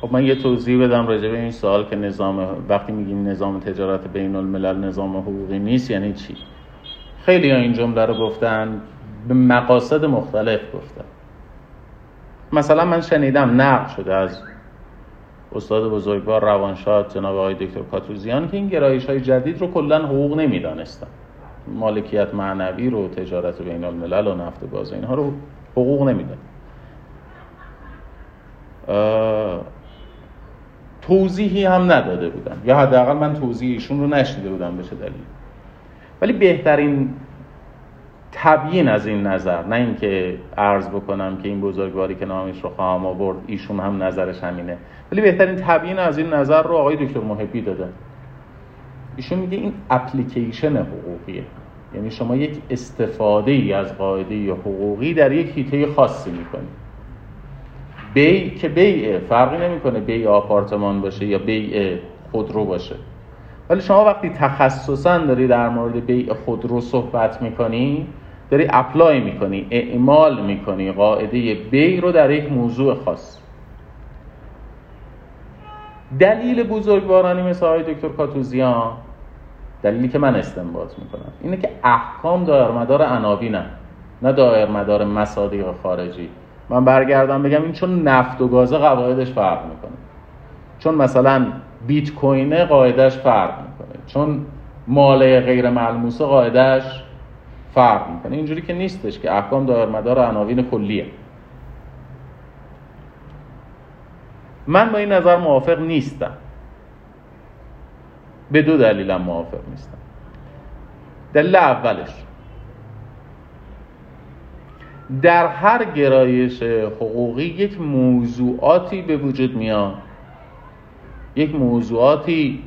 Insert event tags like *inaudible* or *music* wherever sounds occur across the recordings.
خب من یه توضیح بدم راجع به این سوال که نظام وقتی میگیم نظام تجارت بین الملل نظام حقوقی نیست یعنی چی؟ خیلی ها این جمله رو گفتن به مقاصد مختلف گفتن. مثلا من شنیدم نقل شده از استاد بزرگوار روانشاد جناب آقای دکتر کاتوزیان که این گرایش های جدید رو کلا حقوق نمی‌دانستن. مالکیت معنوی رو تجارت بین الملل و نفت و گاز اینها رو حقوق نمیدن توضیحی هم نداده بودن. یا حداقل من توضیح ایشون رو نشنیده بودم به چه دلیل. ولی بهترین تبیین از این نظر نه اینکه عرض بکنم که این بزرگواری که نامش رو خواهم آورد ایشون هم نظرش همینه. ولی بهترین تبیین از این نظر رو آقای دکتر محبی داده. ایشون میگه این اپلیکیشن حقوقیه. یعنی شما یک استفاده ای از قاعده حقوقی در یک هیته خاصی می‌کنید. بی که بیعه فرقی نمی‌کنه بی آپارتمان باشه یا بیع خودرو باشه. ولی شما وقتی تخصصا داری در مورد بیع خودرو صحبت می‌کنی داری اپلای می‌کنی اعمال می‌کنی قاعده بی رو در یک موضوع خاص. دلیل بزرگوارانی مثل های دکتر کاتوزیان دلیلی که من استنباط می‌کنم اینه که احکام دائر مدار عناوینن نه دائر مدار مصادیق خارجی. من برگردم بگم این چون نفت و گازه قواعدش فرق می‌کنه. چون مثلا بیت کوینه قاعدش فرق می‌کنه. چون مال غیر ملموسه قاعدش فرق می‌کنه. اینجوری که نیستش که احکام دائر مدار عناوین کلیه. من با این نظر موافق نیستم. به دو دلیلم موافق نیستم. دلیل اولش. در هر گرایش حقوقی یک موضوعاتی به وجود میاد. یک موضوعاتی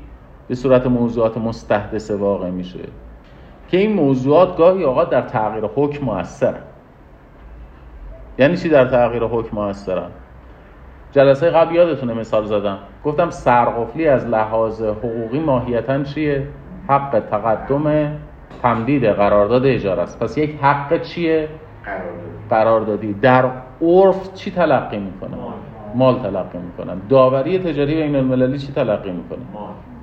به صورت موضوعات مستحدثه واقع میشه که این موضوعات گاهی اوقات در تغییر حکم موثر یعنی چی در تغییر حکم موثرن؟ جلسه قبل یادتونه مثال زدم. گفتم سرقفلی از لحاظ حقوقی ماهیتا چیه؟ حق تقدم تمدید قرارداد اجاره است. پس یک حق چیه؟ قراردادی در عرف چی تلقی می‌کنه مال. تلقی می‌کنن. داوری تجاری بین المللی چی تلقی می‌کنه؟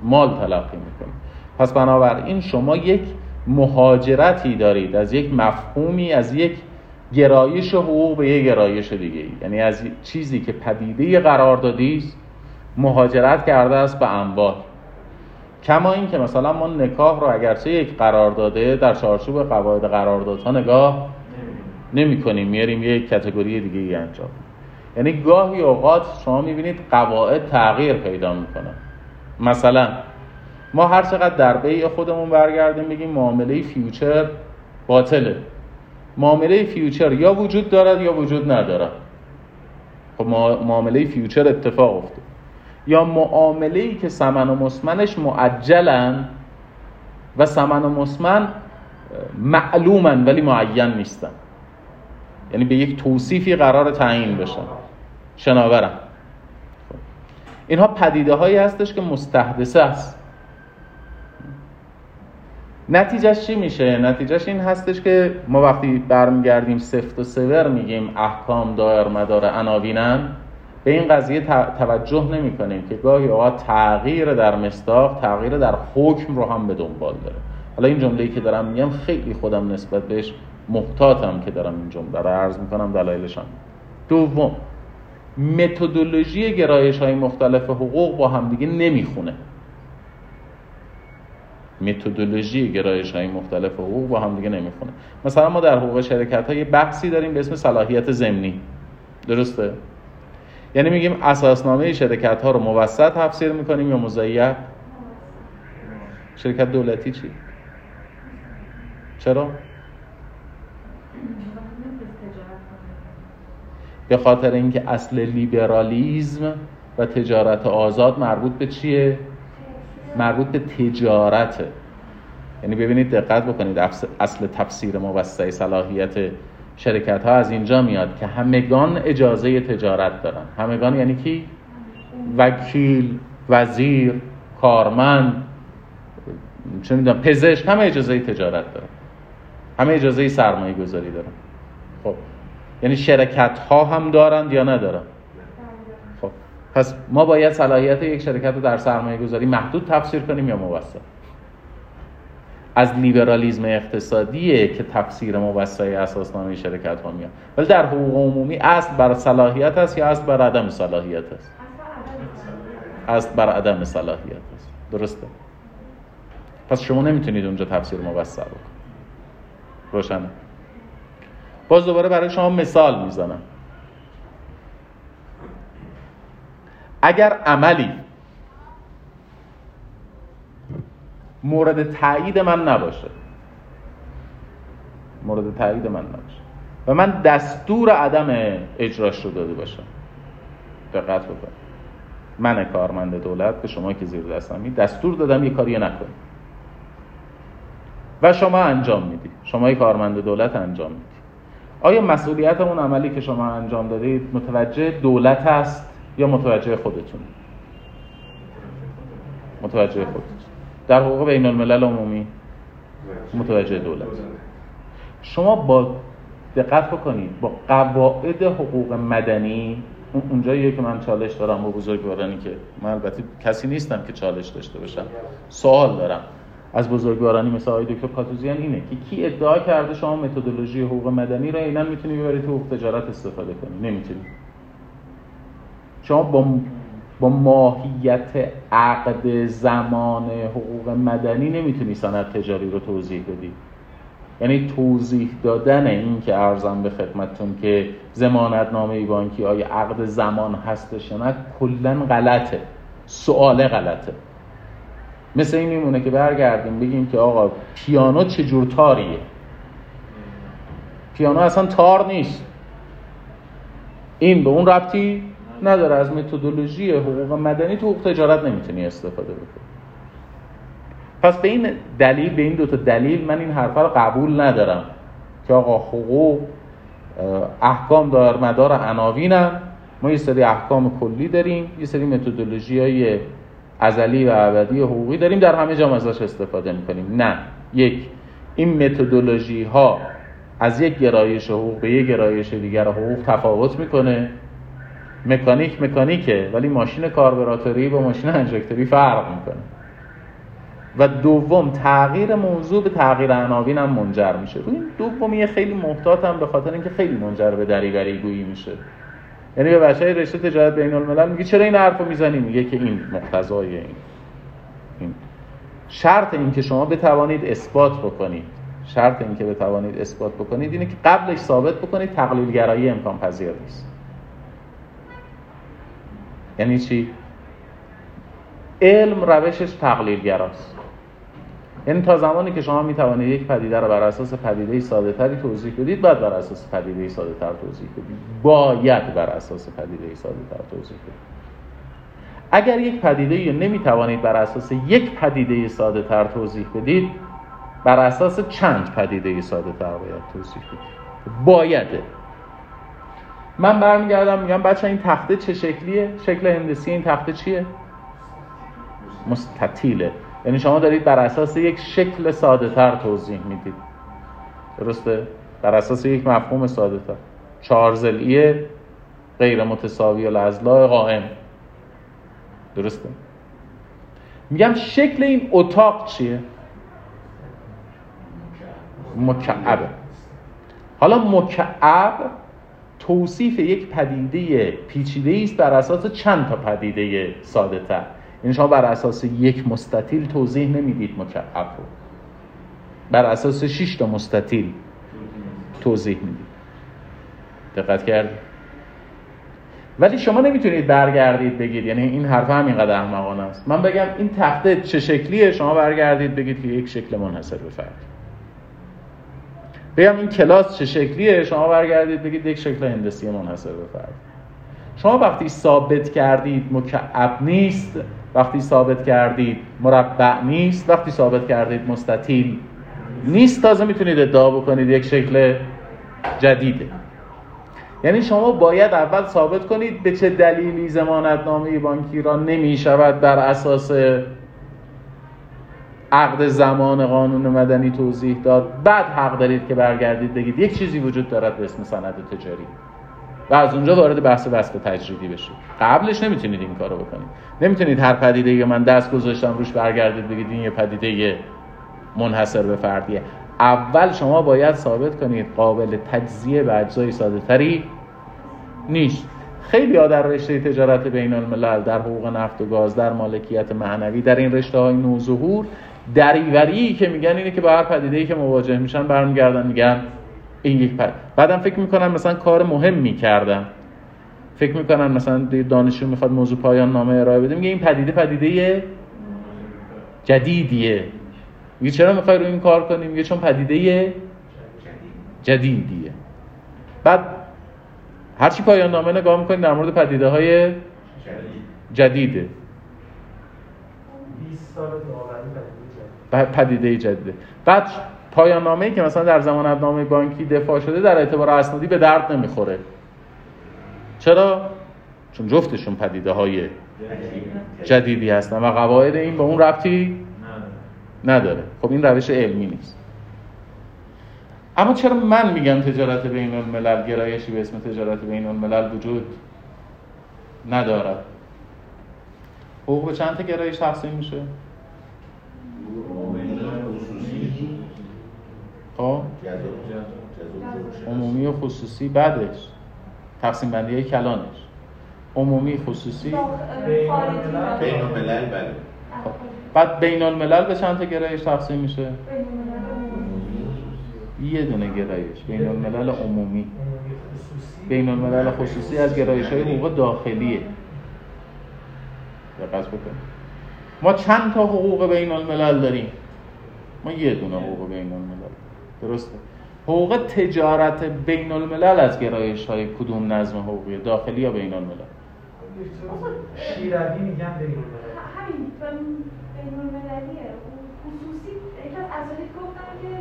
مال. تلقی می‌کنه. پس بنابراین شما یک مهاجرتی دارید. از یک مفهومی از یک گرایش حقوق به یک گرایش دیگه ای یعنی از چیزی که پدیده قراردادی است مهاجرت کرده است به انواع کما این که مثلا ما نکاح رو اگرچه یک قرارداده در چارچوب قواعد قراردادها نگاه نمی کنیم. میاریم یک کتگوری دیگه ای انجام. یعنی گاهی اوقات شما می‌بینید قواعد تغییر پیدا می‌کنن مثلا ما هر چقدر در بیع خودمون برگردیم بگیم معامله فیوچر باطله. معامله future یا وجود دارد یا وجود ندارد. خب معامله future اتفاق افتاد. یا معامله ای که سمن و مسمنش معجلن و سمن و مسمن معلومن ولی معین نیستن. یعنی به یک توصیفی قرار تعیین بشن شناورن خب. اینها پدیده هایی هستش که مستحدثه است نتیجهش چی میشه؟ نتیجهش این هستش که ما وقتی برمیگردیم سفت و سور میگیم احکام دایر مدار عناوینن به این قضیه توجه نمی کنیم که گاهی اوقات تغییر در مستاق تغییر در حکم رو هم به دنبال داره حالا این جمله‌ای که دارم میگم خیلی خودم نسبت بهش محتاطم که دارم این جمله رو عرض می‌کنم دلایلشان دوم متدولوژی گرایش های مختلف حقوق با همدیگه نمی‌خونه. متدولوژی گرایش های مختلف حقوق با هم دیگه نمی‌خونه. مثلا ما در حقوق شرکت های بحثی داریم به اسم صلاحیت زمینی درسته؟ یعنی میگیم اساسنامه شرکت ها رو موسط تفسیر می‌کنیم یا مزیت شرکت دولتی چی؟ چرا؟ به خاطر اینکه اصل لیبرالیزم و تجارت آزاد مربوط به چیه؟ مربوط به تجارته یعنی ببینید دقت بکنید اصل تفسیر موسع صلاحیت شرکت ها از اینجا میاد که همگان اجازه تجارت دارن. همگان یعنی کی؟ وکیل، وزیر، کارمند چه می‌دونم پزشک همه اجازه تجارت دارن. همه اجازه سرمایه گذاری دارن. خب. یعنی شرکت ها هم دارند یا ندارن؟ خب. پس ما باید صلاحیت یک شرکت رو در سرمایه گذاری محدود تفسیر کنیم یا موسع از لیبرالیزم اقتصادیه که تفسیر موسع اساسنامه شرکت ها میاد. ولی در حقوق عمومی اصل بر صلاحیت است یا اصل بر عدم صلاحیت است؟ اصل بر عدم صلاحیت است. درسته؟ پس شما نمی‌تونید اونجا تفسیر موسع بکنید روشنه. باز دوباره برای شما مثال می‌زنم. اگر عملی مورد تایید من نباشه مورد تایید من نباشه و من دستور عدم اجراش رو داده باشم دقت بکنید. من کارمند دولت به شما که زیر دستمی دستور دادم یه کاری نکنید. و شما انجام می‌دید شما کارمند دولت انجام می‌دید آیا مسئولیت اون عملی که شما انجام دادید متوجه دولت است یا متوجه خودتون؟ متوجه خودتون. در حقوق بین الملل عمومی متوجه دولت. شما با دقت بکنید با قواعد حقوق مدنی اونجاییه که من چالش دارم با بزرگوارانی که من البته کسی نیستم که چالش داشته باشم. سوال دارم. از بزرگوارانی مثل آقای دکتر کاتوزیان اینه که کی ادعا کرده شما متدولوژی حقوق مدنی را اینا می‌تونی ببری تو حقوق تجارت استفاده کنی؟ نمی‌تونی. شما با با ماهیت عقد زمان حقوق مدنی نمی‌تونی سند تجاری رو توضیح بدی. یعنی توضیح دادن این که ارزم به خدمتتون که زمانت نامه بانکی آیا عقد زمان هستش یا نه کلا غلطه. سوال غلطه. مثل این میمونه که برگردیم بگیم که آقا پیانو چجور تاریه؟ پیانو اصلا تار نیست. این به اون ربطی نداره. از متدولوژی حقوق مدنی تو حقوق تجارت نمی‌تونی استفاده بکنی. پس به این دلیل به این دوتا دلیل من این حرفا رو قبول ندارم که آقا حقوق احکام دار مدار عناوینم ما یه سری احکام کلی داریم. یه سری متدولوژی های ازلی و ابدی حقوقی داریم در همه جا ازش استفاده می‌کنیم. نه. یک این متدولوژی ها از یک گرایش حقوق به یک گرایش دیگر حقوق تفاوت می‌کنه. مکانیک مکانیکه ولی ماشین کاربراتوری با ماشین انجکتوری فرق می‌کنه. و دوم تغییر موضوع به تغییر عناوین هم منجر میشه. این دومی خیلی محتاطم به خاطر اینکه خیلی منجر به دریوری گویی میشه. یعنی به بچه رشته تجارت بین الملل میگه چرا این حرفو می‌زنی؟ میگه که این مقتضای این. این شرط این که شما بتوانید اثبات بکنید شرط این که بتوانید اثبات بکنید اینه که قبلش ثابت بکنید تقلیل گرایی امکان پذیر نیست. یعنی چی؟ علم روشش تقلیل گراست یعنی تا زمانی که شما می توانید یک پدیده رو بر اساس پدیده ساده تری توضیح بدید بعد بر اساس پدیده ساده تر توضیح بدید. باید بر اساس پدیده ساده تر توضیح بدید. اگر یک پدیده رو نمی توانید بر اساس یک پدیده ساده تر توضیح بدید بر اساس چند پدیده ساده تر باید توضیح بدید؟ بایده من برمیگردم میگم بچه این تخته چه شکلیه؟ شکل هندسی این تخته چیه؟ مستطیله. یعنی شما دارید بر اساس یک شکل ساده تر توضیح می‌دید درسته؟ بر اساس یک مفهوم ساده تر چارزلیه غیر متساوی الازلاع قائم درسته؟ میگم شکل این اتاق چیه؟ مکعبه حالا مکعب توصیف یک پدیده پیچیده است بر اساس چند تا پدیده ساده تر یعنی شما بر اساس یک مستطیل توضیح نمی‌دید مکعب رو. بر اساس 6 تا مستطیل توضیح می‌دید. دقت کرد ولی شما نمی‌تونید برگردید بگید یعنی این حرف همینقدر احمقانه است. من بگم این تخته چه شکلیه؟ شما برگردید بگید که یک شکل منحصر به فرد. بگم این کلاس چه شکلیه؟ شما برگردید بگید یک شکل هندسی منحصر به فرد. شما وقتی ثابت کردید مکعب نیست وقتی ثابت کردید مربع نیست وقتی ثابت کردید مستطیل نیست. تازه می‌تونید ادعا بکنید یک شکل جدیده. یعنی شما باید اول ثابت کنید به چه دلیلی نامه بانکی را نمی شود بر اساس عقد زمان قانون مدنی توضیح داد. بعد حق دارید که برگردید بگید. یک چیزی وجود دارد به اسم سند تجاری. و از اونجا وارد بحث وصف تجریدی بشید قبلش نمی‌تونید این کارو بکنید. نمی‌تونید هر پدیده که من دست گذاشتم روش برگردید بگید این یه پدیده منحصر به فردیه. اول شما باید ثابت کنید قابل تجزیه به اجزای ساده تری نیست. خیلی ها در رشته تجارت بین الملل در حقوق نفت و گاز در مالکیت معنوی در این رشته های نوظهور دریوری که میگن اینه که با هر پدیده ای که مواجه میشن برمیگردن میگن این یک پد بعدم فکر می‌کنن مثلا کار مهم می‌کردن فکر می‌کنن مثلا دانشجو می‌خواد موضوع پایان نامه ارائه بده میگه این پدیده پدیده جدیدیه. میگه چرا می‌خوای رو این کار کنی؟ میگه چون پدیده جدیدیه. بعد هرچی پایان نامه نگاه می‌کنید در مورد پدیده های جدیده. پدیده جدیده. بعد پایان نامه که مثلا در زمان ابنامه بانکی دفاع شده در اعتبار اسنادی به درد نمی‌خوره چرا؟ چون جفتشون پدیده های جدیدی هستن و قواعد این به اون ربطی نداره خب این روش علمی نیست اما چرا من میگم تجارت بین الملل گرایشی به اسم تجارت بین الملل وجود ندارد حقوق به چند تا گرایش تقسیم میشه؟ خب عمومی و خصوصی بعدش. تقسیم بندی های کلانش. عمومی خصوصی. بین الملل بله. خب. بعد بین الملل به چند تا گرایش تقسیم میشه؟ یه دونه گرایش. بین الملل عمومی. بین الملل خصوصی از گرایش های حقوق داخلیه. دقت بکنید. ما چند تا حقوق بین الملل داریم؟ ما یه دونه حقوق بین الملل. درسته. حقوق تجارت بین الملل از گرایش های کدوم نظم حقوقی داخلی یا بین الملل شیروی میگن بین الملل همین بین المللیه خصوصی یک از اسالی گفتم که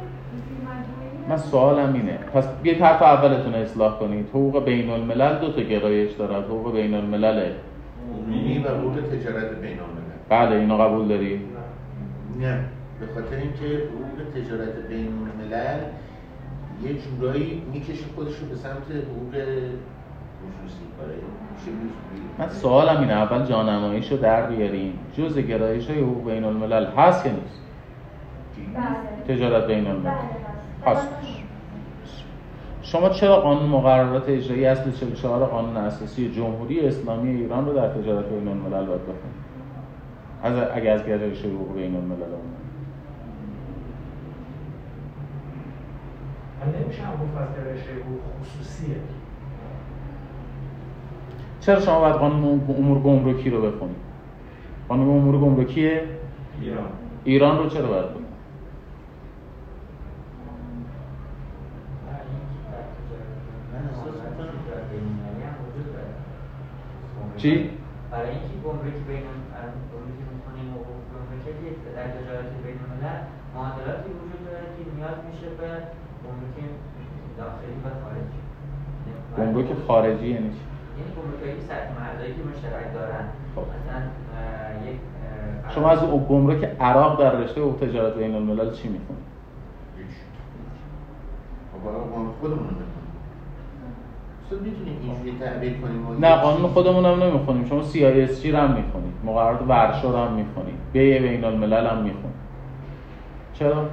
من سوالم اینه. پس بیاید حرف اولتون اصلاح کنید. حقوق بین الملل دو تا گرایش دارد حقوق بین الملل عمومی و حقوق تجارت بین الملل بله اینو قبول داری؟ نه. به خاطر اینکه حقوق تجارت بین الملل یه جورایی می‌کشه خودش رو به سمت حقوق خصوصی. من سوالم اینه اول جانماییشو در بیاریم جز گرایش های حقوق بین الملل هست که نیست؟ بله. تجارت بین الملل. بله، هست شما چرا قانون مقررات اجرایی اصل 44 قانون اساسی جمهوری اسلامی ایران رو در تجارت بین الملل باید بخونید؟ از اگر از گرایش حقوق بین الملل نمیشه هم گفت از گرایش حقوق خصوصیه. چرا شما باید قانون امور گمرکی رو بخونید؟ قانون امور گمرکی ایران. ایران رو چرا باید بخونید؟ چی؟ برای اینکه گمرکی بین گمرکی می‌کنیم و گمرکی در تجارت بین الملل معادلاتی وجود داره که نیاز میشه به گمرکی داخلی و خارجی. گمرک خارجی یعنی چی؟ یعنی گمرکی سطح مرزایی که مشترک دارن. خب. مثلا یک شما از گمرک عراق در رشته و تجارت بین الملل چی می‌خونید؟ خب خودمون نه قانون خودمون هم نمی‌خونیم. شما CISG رو هم می‌خونید. مقررات ورشو رو هم می‌خونید. بیه بین الملل هم می‌خونید. چرا؟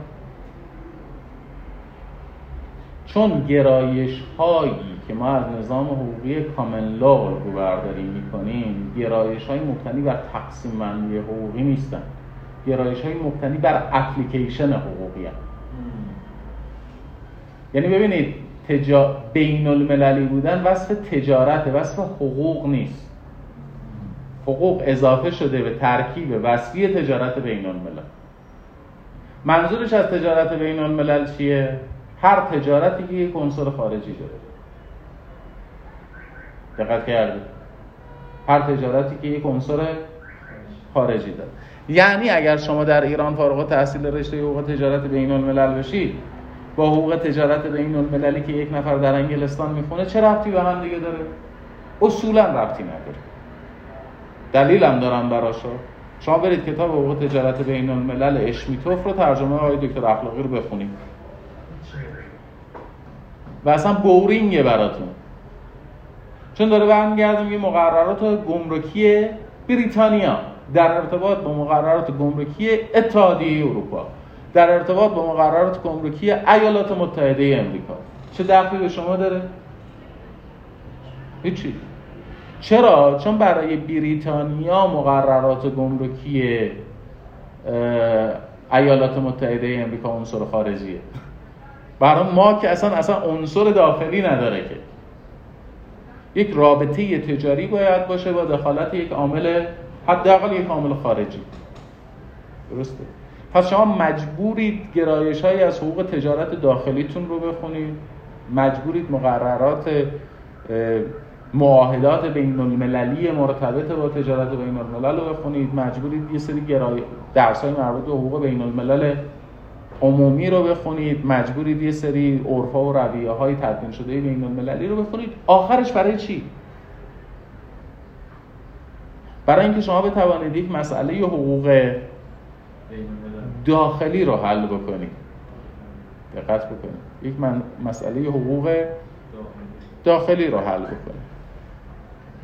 چون گرایش هایی که ما از نظام حقوقی کامن لا رو برداری می‌کنیم گرایش های مبتنی بر تقسیم بندی حقوقی نیستن گرایش های مبتنی بر اپلیکیشن حقوقی هم. یعنی ببینید تجا... بین المللی بودن وصف تجارت وصف حقوق نیست حقوق اضافه شده به ترکیب وصفی تجارت بین الملل منظورش از تجارت بین الملل چیه؟ هر تجارتی که یک عنصر خارجی داره. دقت کردید؟ هر تجارتی که یک عنصر خارجی داره. یعنی اگر شما در ایران فارغ تحصیل رشته حقوق تجارت بین الملل بشید با حقوق تجارت بین المللی که یک نفر در انگلستان می‌خونه چه ربطی به هم دیگه داره؟ اصولا ربطی نداره. دلیل هم دارم براشو. شما برید کتاب حقوق تجارت بین الملل اشمیتوف رو ترجمه آقای دکتر اخلاقی رو بخونید. و اصلا بورینگه براتون. چون داره برمیگرده میگه مقررات گمرکی بریتانیا در ارتباط با مقررات گمرکی اتحادیه اروپا در ارتباط با مقررات گمرکی ایالات متحده امریکا چه دخلی به شما داره؟ هیچی. چرا؟ چون برای بریتانیا مقررات گمرکی ایالات متحده امریکا عنصر خارجیه. برای ما که اصلا اصلا عنصر داخلی نداره که. یک رابطه تجاری باید باشه با دخالت یک عامل حداقل یک عامل خارجی. درسته؟ پس شما مجبورید گرایش های از حقوق تجارت داخلیتون رو بخونید. مجبورید مقررات معاهدات بین المللی مرتبط با تجارت بین الملل رو بخونید. مجبورید یه سری گرای درس های مربوط به حقوق بین الملل عمومی رو بخونید مجبورید یه سری عرفا و رویه های تدوین شده بین المللی رو بخونید. آخرش برای چی؟ برای اینکه شما بتوانید یک مسئله حقوق داخلی رو حل بکنید. دقت بکنید. یک مسئله حقوق داخلی رو حل بکنید.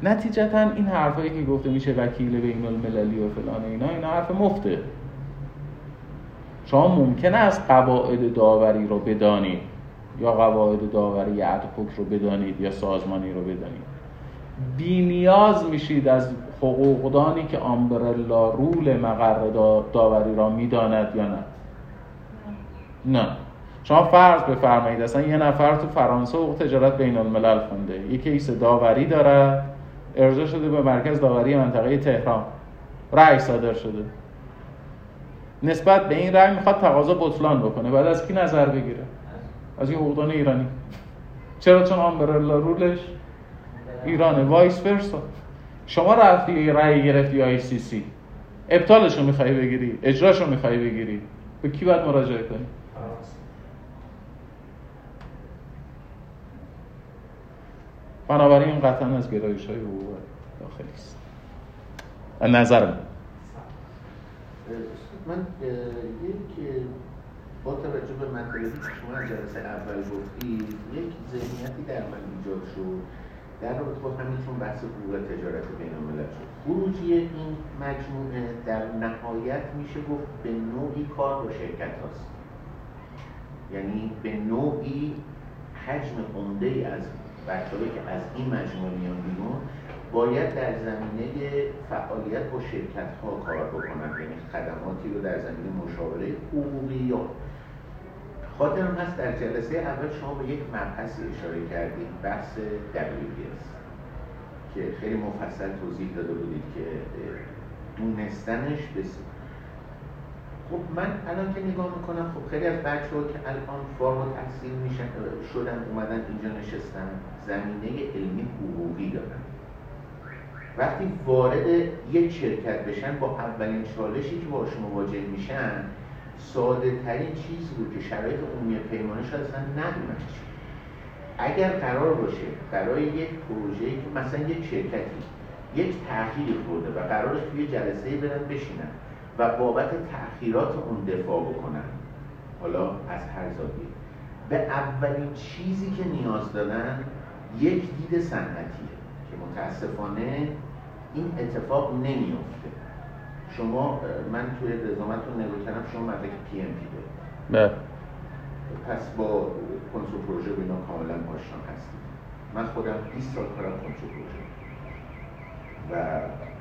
نتیجتا این حرفایی که گفته میشه وکیل بین المللی و فلان اینا اینا حرف مفته. شما ممکنه از قواعد داوری رو بدانید یا قواعد داوری ادهوک رو بدانید یا سازمانی رو بدانید. بی نیاز میشید از حقوقدانی که آمبرلا رول مقر داوری را می‌داند یا نه. نه. شما فرض بفرمایید اصلا یه نفر تو فرانسه حقوق تجارت بین الملل خونده. یه کیس داوری داره ارجاع شده به مرکز داوری منطقه تهران. رأی صادر شده. نسبت به این رأی می‌خواد تقاضا بطلان بکنه. بعد از کی نظر بگیره؟ از یه حقوقدان ایرانی. چرا چون umbrella rule ش ایرانه؟ vice versa. شما رفتی رأی گرفتی ICC. ابطالش رو می‌خوای بگیری؟ اجراش رو می‌خوای بگیری؟ به کی باید مراجعه کنی؟ بنابراین قطعا از گرایش های حقوق داخلی است. نظر من یک با توجه به مطالبی که شما جلسه اول گفتید یک ذهنیتی در من ایجاد شد. در رابطه با همین چون بحث حقوق تجارت بین الملل شد. خروجی این مجموعه در نهایت میشه گفت به نوعی کار با شرکت هاست. یعنی به نوعی حجم عمده ای از بچه‌هایی که از این مجموعه میان بیرون باید در زمینه فعالیت با شرکت ها کار بکنن یعنی خدماتی رو در زمینه مشاوره حقوقی یا. خاطرم هست در جلسه اول شما به یک مبحثی اشاره کردید بحث WPS که خیلی مفصل توضیح داده بودید که دونستنش بسیار خب من الان که نگاه می‌کنم خب خیلی از بچه که الان فارغ تحصیل میشن شدن اومدن اینجا نشستن زمینه علمی حقوقی دارن. وقتی وارد یک شرکت بشن با اولین چالشی که باش مواجه میشن ساده ترین چیز بود که شرایط عمومی پیمانه شاید اصلا ندونن. اگر قرار باشه برای یک پروژه که مثلا یک شرکتی یک تأخیر خورده و قرارش توی جلسه برن بشینن و بابت تأخیرات اون دفاع بکنن حالا از هر زاویه به اولین چیزی که نیاز دارن یک دید صنعتیه. که متاسفانه این اتفاق نمیافته. شما من توی رزومتون نگاه کردم شما مدرک PMP بله. پس با کنترل پروژه اینا کاملا آشنا هستیم من خودم 20 سال کارم کنترل پروژه. و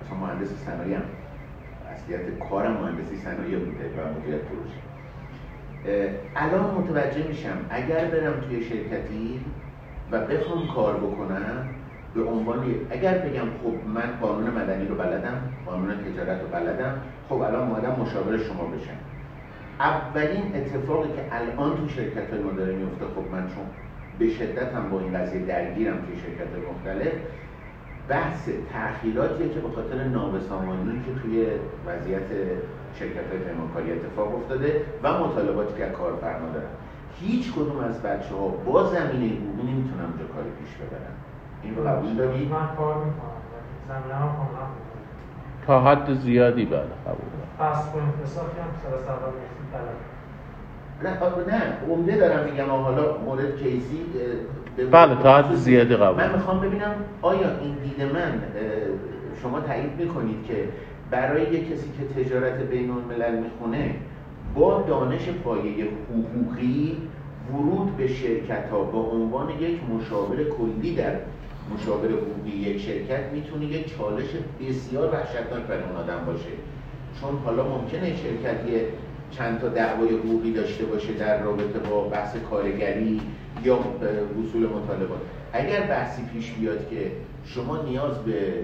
مثلا مهندس صنایع هم. اصلیت کارم مهندسی صنایع بوده و مدیریت پروژه. الان متوجه میشم اگر برم توی شرکتی و بخوام کار بکنم به عنوان اگر بگم خب من قانون مدنی رو بلدم قانون تجارت رو بلدم خب الان اومدم مشاور شما بشم. اولین اتفاقی که الان تو شرکت های ما میفته خب من چون به شدت هم با این قضیه درگیرم توی شرکت مختلف بحث تأخیراتیه که به خاطر نابسامانی که توی وضعیت شرکت های پیمانکاری اتفاق افتاده و مطالباتی که کارفرما دارن. هیچ کدوم از بچه ها با زمینه حقوقی نمی‌تونن اونجا کاری پیش ببرن. این رو قبول داری؟ من کار می‌کنم زمینه هم کاملا تا حد زیادی بله قبول دارم پس با انتصافی هم سر نیستی طلب نه نه عمده دارم میگم حالا مورد کیسی بله، تا حد زیادی قبول. من می‌خوام ببینم آیا این دید من شما تایید می‌کنید که برای یک کسی که تجارت بین الملل می‌خونه با دانش پایه حقوقی ورود به شرکت ها به عنوان یک مشاور کلی در مشاور حقوقی یک شرکت می‌تونه یک چالش بسیار وحشتناک برای اون آدم باشه. چون حالا ممکنه شرکت یه چند تا دعوای حقوقی داشته باشه در رابطه با بحث کارگری یا وصول مطالبات. اگر بحثی پیش بیاد که شما نیاز به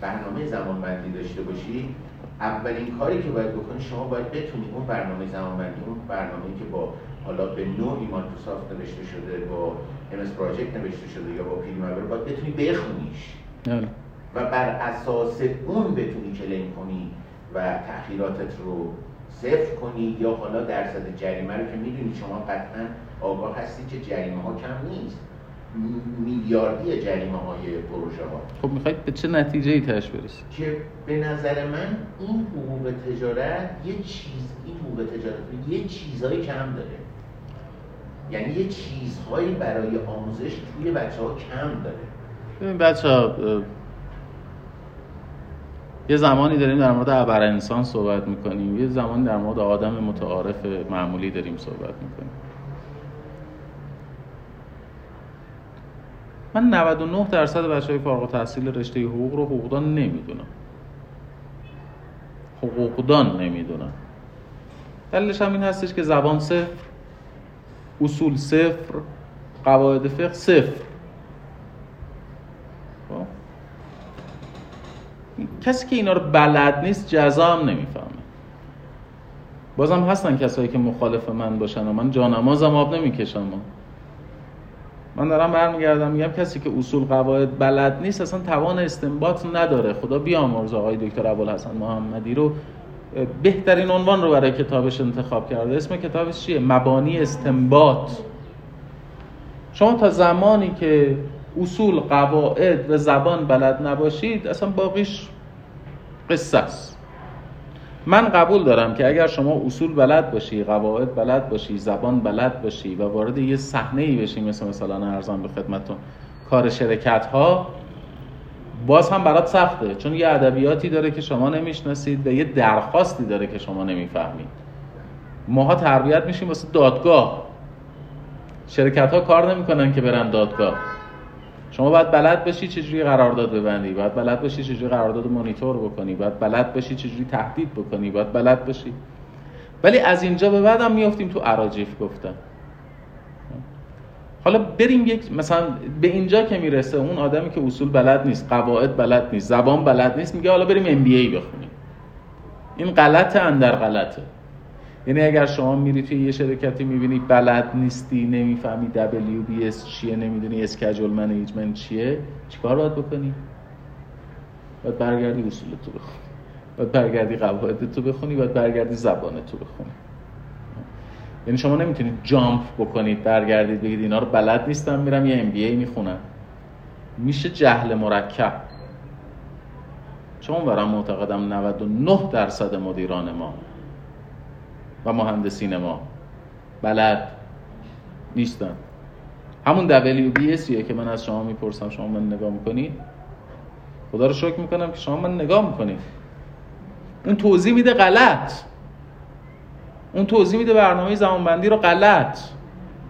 برنامه زمانبندی داشته باشید اولین کاری که باید بکنید شما باید بتونید اون برنامه زمانبندی اون برنامه‌ای که با حالا به نوعی مایکروسافت نوشته شده با MS پراجکت نوشته شده یا با پیریمبر باید بتونی بخونیش. بله. و بر اساس اون بتونی کلیم کنی و تأخیراتت رو صفر کنی یا حالا درصد جریمه رو که می‌دونید شما قطعا آگاه هستید که جریمه ها کم نیست. میلیاردی جریمه های پروژه ها خب می‌خواید به چه نتیجه ای تش برسید؟ که به نظر من این حقوق تجارت یه چیز این حقوق تجارت یه چیزایی کم داره. یعنی یه چیزهایی برای آموزش توی بچه ها کم داره. ببین بچه ها یه زمانی داریم در مورد ابر انسان صحبت می‌کنیم. یه زمانی در مورد آدم متعارف معمولی داریم صحبت می‌کنیم. من 99 درصد بچه های فارغ التحصیل رشته حقوق رو حقوقدان نمی‌دونم. حقوقدان نمی‌دونم. دلیلش هم این هستش که زبان صفر. اصول صفر قواعد فقه صفر. خب؟ کسی که اینا رو بلد نیست جزا هم نمی‌فهمه. بازم هستن کسایی که مخالف من باشن و من جانمازم آب نمی‌کشم. من دارم برمیگردم میگم کسی که اصول قواعد بلد نیست اصلا توان استنباط نداره. خدا بیامرز آقای دکتر ابوالحسن محمدی رو بهترین عنوان رو برای کتابش انتخاب کرده. اسم کتابش چیه؟ مبانی استنباط. شما تا زمانی که اصول قواعد و زبان بلد نباشید اصلا باقیش قصه است. من قبول دارم که اگر شما اصول بلد باشی قواعد بلد باشی زبان بلد باشی و وارد یه صحنه ای بشی مثل مثلا ارزم به خدمتتون کار شرکت ها باز هم برات سخته چون یه ادبیاتی داره که شما نمی‌شناسید و یه درخواستی داره که شما نمی‌فهمید. ماها تربیت میشیم واسه دادگاه. شرکت ها کار نمی‌کنن که برن دادگاه. شما باید بلد باشی چجوری قرارداد ببندی باید بلد باشی چجوری قرارداد مانیتور بکنی باید بلد باشی چجوری تهدید بکنی باید بلد باشی ولی از اینجا به بعدم میافتیم تو اراجیف گفتن. حالا بریم یک مثلا به اینجا که می‌رسه اون آدمی که اصول بلد نیست قواعد بلد نیست زبان بلد نیست میگه حالا بریم MBA بخونیم. این غلطه اندر غلطه. یعنی اگر شما میری توی یه شرکتی می‌بینی بلد نیستی نمی‌فهمی WBS چیه نمی‌دونی schedule management چیه چیکار باید بکنی؟ باید برگردی اصول تو بخونی. باید برگردی قواعد تو بخونی باید برگردی زبان تو بخونی. یعنی شما نمی‌تونید جامپ بکنید برگردید بگید اینا رو بلد نیستم میرم یه ام بی ای می‌خونم. میشه جهل مرکب. چون برام معتقدم 99 درصد مدیران ما و مهندسین ما بلد نیستن. همون WBS یه که من از شما می‌پرسم شما من نگاه می‌کنید خدا رو شکر می‌کنم که شما من نگاه می‌کنید اون توضیح میده غلط. اون توضیح میده برنامه زمانبندی رو غلط.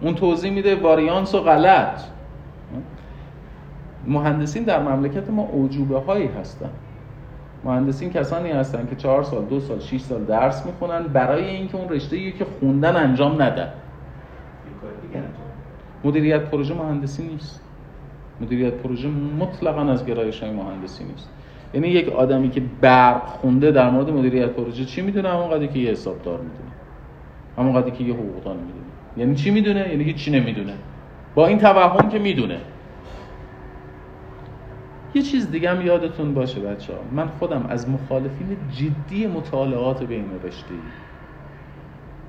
اون توضیح میده واریانس رو غلط. مهندسین در مملکت ما عجوبه هایی هستن. مهندسین کسانی هستن که چهار سال دو سال شیش سال درس می‌خونن برای اینکه اون رشته که خوندن انجام ندن. مدیریت پروژه مهندسی نیست. مدیریت پروژه مطلقا از گرایش های مهندسی نیست. یعنی یک آدمی که برق خونده در مورد مدیریت پروژه چی می‌دونه؟ همون که یه حسابدار می‌دونه. همون قدری که یه حقوقدان می‌دونه. یعنی چی می‌دونه؟ یعنی چی نمی‌دونه. با این توهم که می‌دونه. یه چیز دیگه هم یادتون باشه بچه ها. من خودم از مخالفین جدی مطالعات بین رشته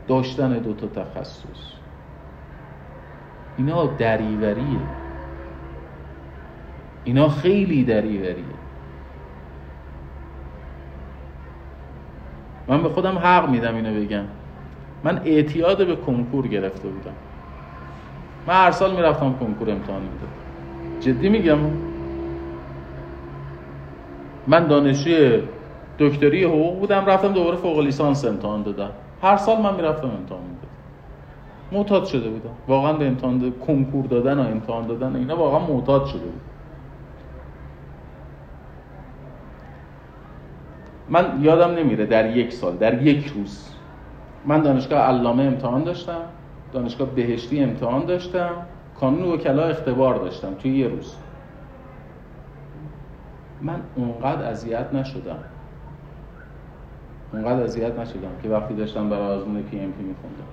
داشتن دو تا تخصص. اینا دریوریه. اینا خیلی دریوریه. من به خودم حق میدم اینو بگم. من اعتیاد به کنکور گرفته بودم. من هر سال می‌رفتم کنکور امتحان می‌دادم. جدی میگم؟ من دانشجوی دکتری حقوق بودم رفتم دوباره فوق لیسانس امتحان دادم. هر سال من می‌رفتم امتحان می‌دادم. معتاد شده بودم. واقعا به امتحان کنکور دادن و امتحان دادن اینا واقعا معتاد شده بودم من یادم نمیره در یک سال در یک روز من دانشگاه علامه امتحان داشتم دانشگاه بهشتی امتحان داشتم کانون وکلا اختبار داشتم توی یه روز. من اونقدر اذیت نشدم. اونقدر اذیت نشدم که وقتی داشتم برای آزمون پی ام پی میخوندم.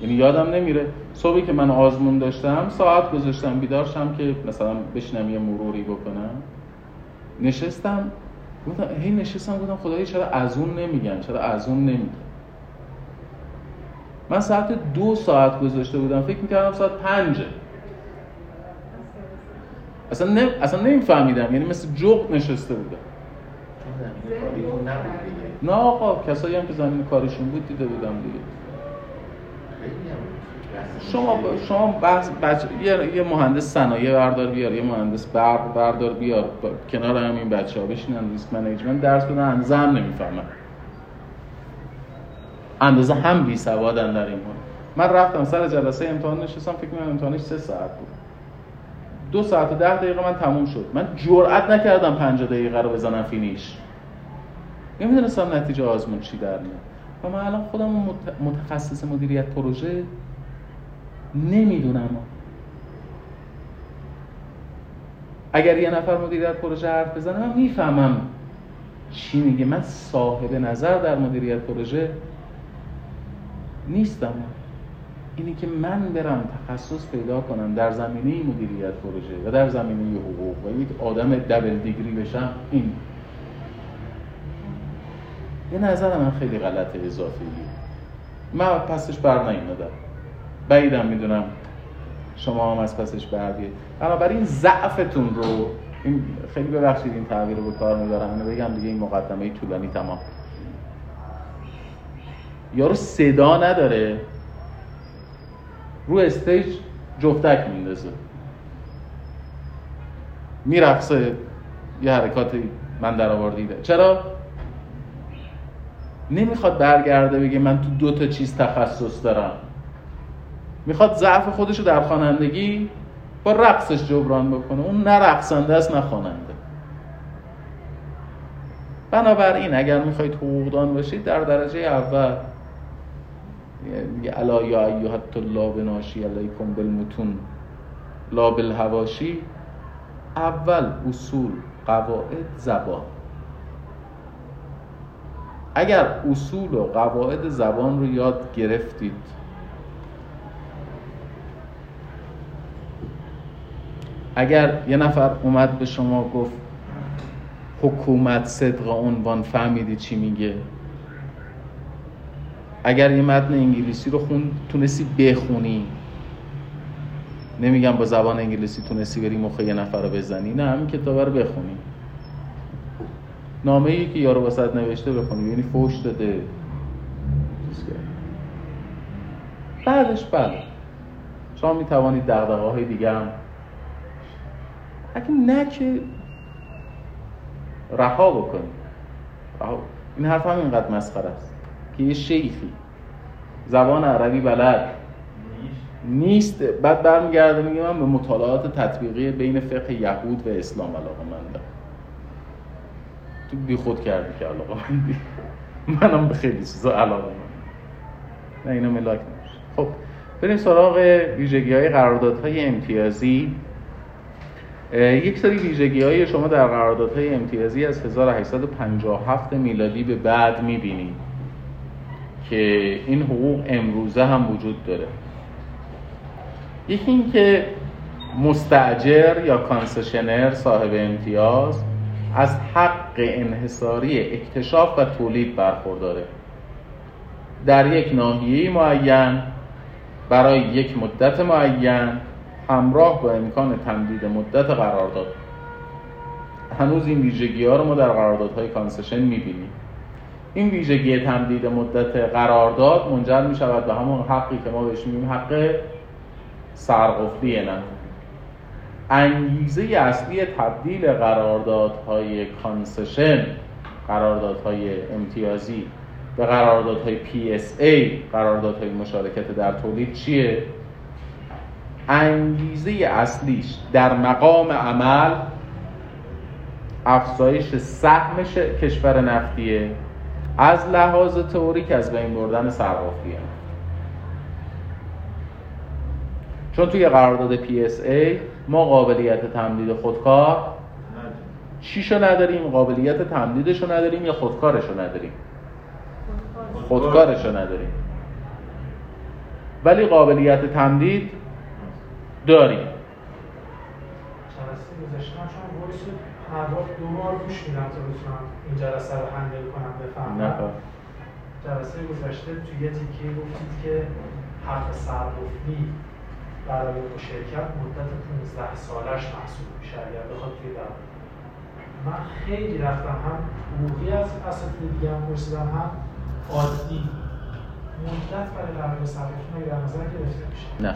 یعنی یادم نمیره. صبحی که من آزمون داشتم ساعت گذاشتم بیدارشم که مثلا بشنم یه مروری بکنم. نشستم. گفتم هی نشستم گفتم خدایی چرا از اون نمیگن؟ چرا از اون نمیگن؟ من ساعت دو ساعت گذاشته بودم. فکر می‌کردم ساعت پنجه اصلا نم... اصلا نمیفهمیدم. یعنی مثل جغد نشسته بودم. نه آقا کسایی هم که زمین کارشون بود دیده بودم دیگه. شما شما بحث بچه یه, یه مهندس صنایع بردار بیار یه مهندس برق بردار بیار. کنار هم این بچه ها بشینن ریسک منیجمنت درس بدن. اندازه هم نمی‌فهمن. اندازه هم بی سوادن در این مورد من رفتم سر جلسه امتحان نشستم. فکر کنم امتحانش سه ساعت بود. دو ساعت و ده دقیقه من تموم شد. من جرئت نکردم 50 دقیقه رو بزنم فینیش. نمی‌دونستم نتیجه آزمون چی در میاد. و من الان خودم متخصص مدیریت پروژه نمی‌دونم. اگر یه نفر مدیریت پروژه حرف بزنه من می‌فهمم چی میگه. من صاحب نظر در مدیریت پروژه نیستم. اینی که من برم تخصص پیدا کنم در زمینه مدیریت پروژه و در زمینه حقوق و یک آدم دبل دیگری بشم این. یه نظر من خیلی غلط اضافی من پسش بر نیومدم. بعیدم می‌دونم شما هم از پسش بر بیاید بنابراین ضعفتون رو این خیلی ببخشید این تعبیر رو به کار می‌برم اینو بگم دیگه این مقدمه طولانی تمام. یارو صدا نداره. رو استیج جفتک میندازه. میرقصه. یه حرکاتی من در آوردیده چرا؟ نمی‌خواد برگرده بگه من تو دو تا چیز تخصص دارم. می‌خواد ضعف خودش رو در خوانندگی با رقصش جبران بکنه. اون نه رقصنده است نه خواننده. بنابراین اگر می‌خواید حقوقدان باشید در درجه اول میگه الا یا ایها الطلاب ناشی علیکم بالمتون لا بالهواشی اول اصول قواعد زبان. اگر اصول و قواعد زبان رو یاد گرفتید اگر یه نفر اومد به شما گفت حکومت صدق عنوان فهمیدی چی میگه؟ اگر یه متن انگلیسی رو خون تونستی بخونی. نمیگم با زبان انگلیسی تونستی بری مخه یه نفر رو بزنی. نه همین کتاب رو بخونی. نامه ای که یارو واسط نوشته بخونی. یعنی فوش داده. بعدش بله. شما می توانید دقدقه های دیگه هم اگه نه که رها بکنید این حرف هم اینقدر مسخره است که یه شیخی زبان عربی بلد. نیست. بعد برمیگرده میگه من به مطالعات تطبیقی بین فقه یهود و اسلام علاقه مندم تو بی خود کردی که علاقه مندی. *laughs* منم به خیلی چیزا علاقه نه اینو ملاک نمیشه. خب بریم سراغ ویژگی های قراردادهای امتیازی. یک سری ویژگی های شما در قراردادهای امتیازی از 1857 میلادی به بعد می‌بینید که این حقوق امروزه هم وجود داره. یکی این که مستعجر یا کانسشنر صاحب امتیاز از حق انحصاری اکتشاف و تولید برخورداره. در یک ناحیه معین برای یک مدت معین همراه با امکان تمدید مدت قرارداد هنوز این ویژگی ها رو ما در قراردادهای کانسشن می‌بینیم. این ویژگی تمدید مدت قرارداد منجر می شود به همون حقی که ما بهش میگیم حق سرقفلی نه انگیزه اصلی تبدیل قراردادهای کانسشن قراردادهای امتیازی به قراردادهای PSA قراردادهای مشارکت در تولید چیه؟ انگیزه اصلیش در مقام عمل افزایش سهم کشور نفتیه از لحاظ تئوریک از بین بردن سرقافیه چون توی قرارداد PSA ما قابلیت تمدید خودکار چیشو نداریم؟ قابلیت تمدیدشو نداریم یا خودکارشو نداریم؟ خودکارشو نداریم. ولی قابلیت تمدید داریم. جلسه گذشته من چون وایس هر بار دو بار گوش میدم تا بتونم این جلسه رو هندل کنم بفهمم. جلسه گذشته توی یه تیکه گفتید که حق سرقفلی برای مشارکت مدت 15 سالش محسوب میشه اگر بخواد توی دولت من خیلی رفتم هم حقوقی از اساتید دیگه هم پرسیدم هم عادی. مدت برای قرارداد سرقفلی در نظر گرفته میشه؟ نه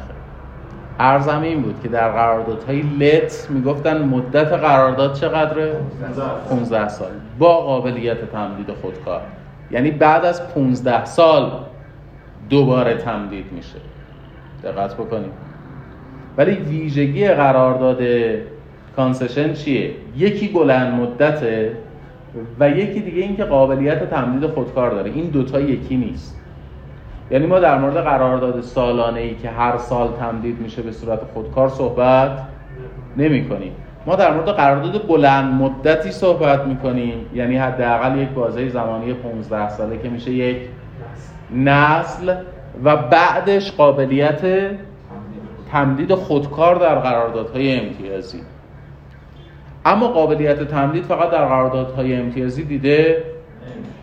ارزم این بود که در قراردادهای لت می‌گفتن مدت قرارداد چقدره؟ 15 سال. با قابلیت تمدید خودکار. یعنی بعد از 15 سال دوباره تمدید میشه. دقت بکنید ولی ویژگی قرارداد کانسشن چیه؟ یکی بلند مدته و یکی دیگه اینکه قابلیت تمدید خودکار داره. این دوتا یکی نیست. یعنی ما در مورد قرارداد سالانه ای که هر سال تمدید میشه به صورت خودکار صحبت نمی کنیم ما در مورد قرارداد بلند مدتی صحبت می کنیم یعنی حداقل یک بازه زمانی 15 ساله که میشه یک نسل و بعدش قابلیت تمدید خودکار در قراردادهای امتیازی. اما قابلیت تمدید فقط در قراردادهای امتیازی دیده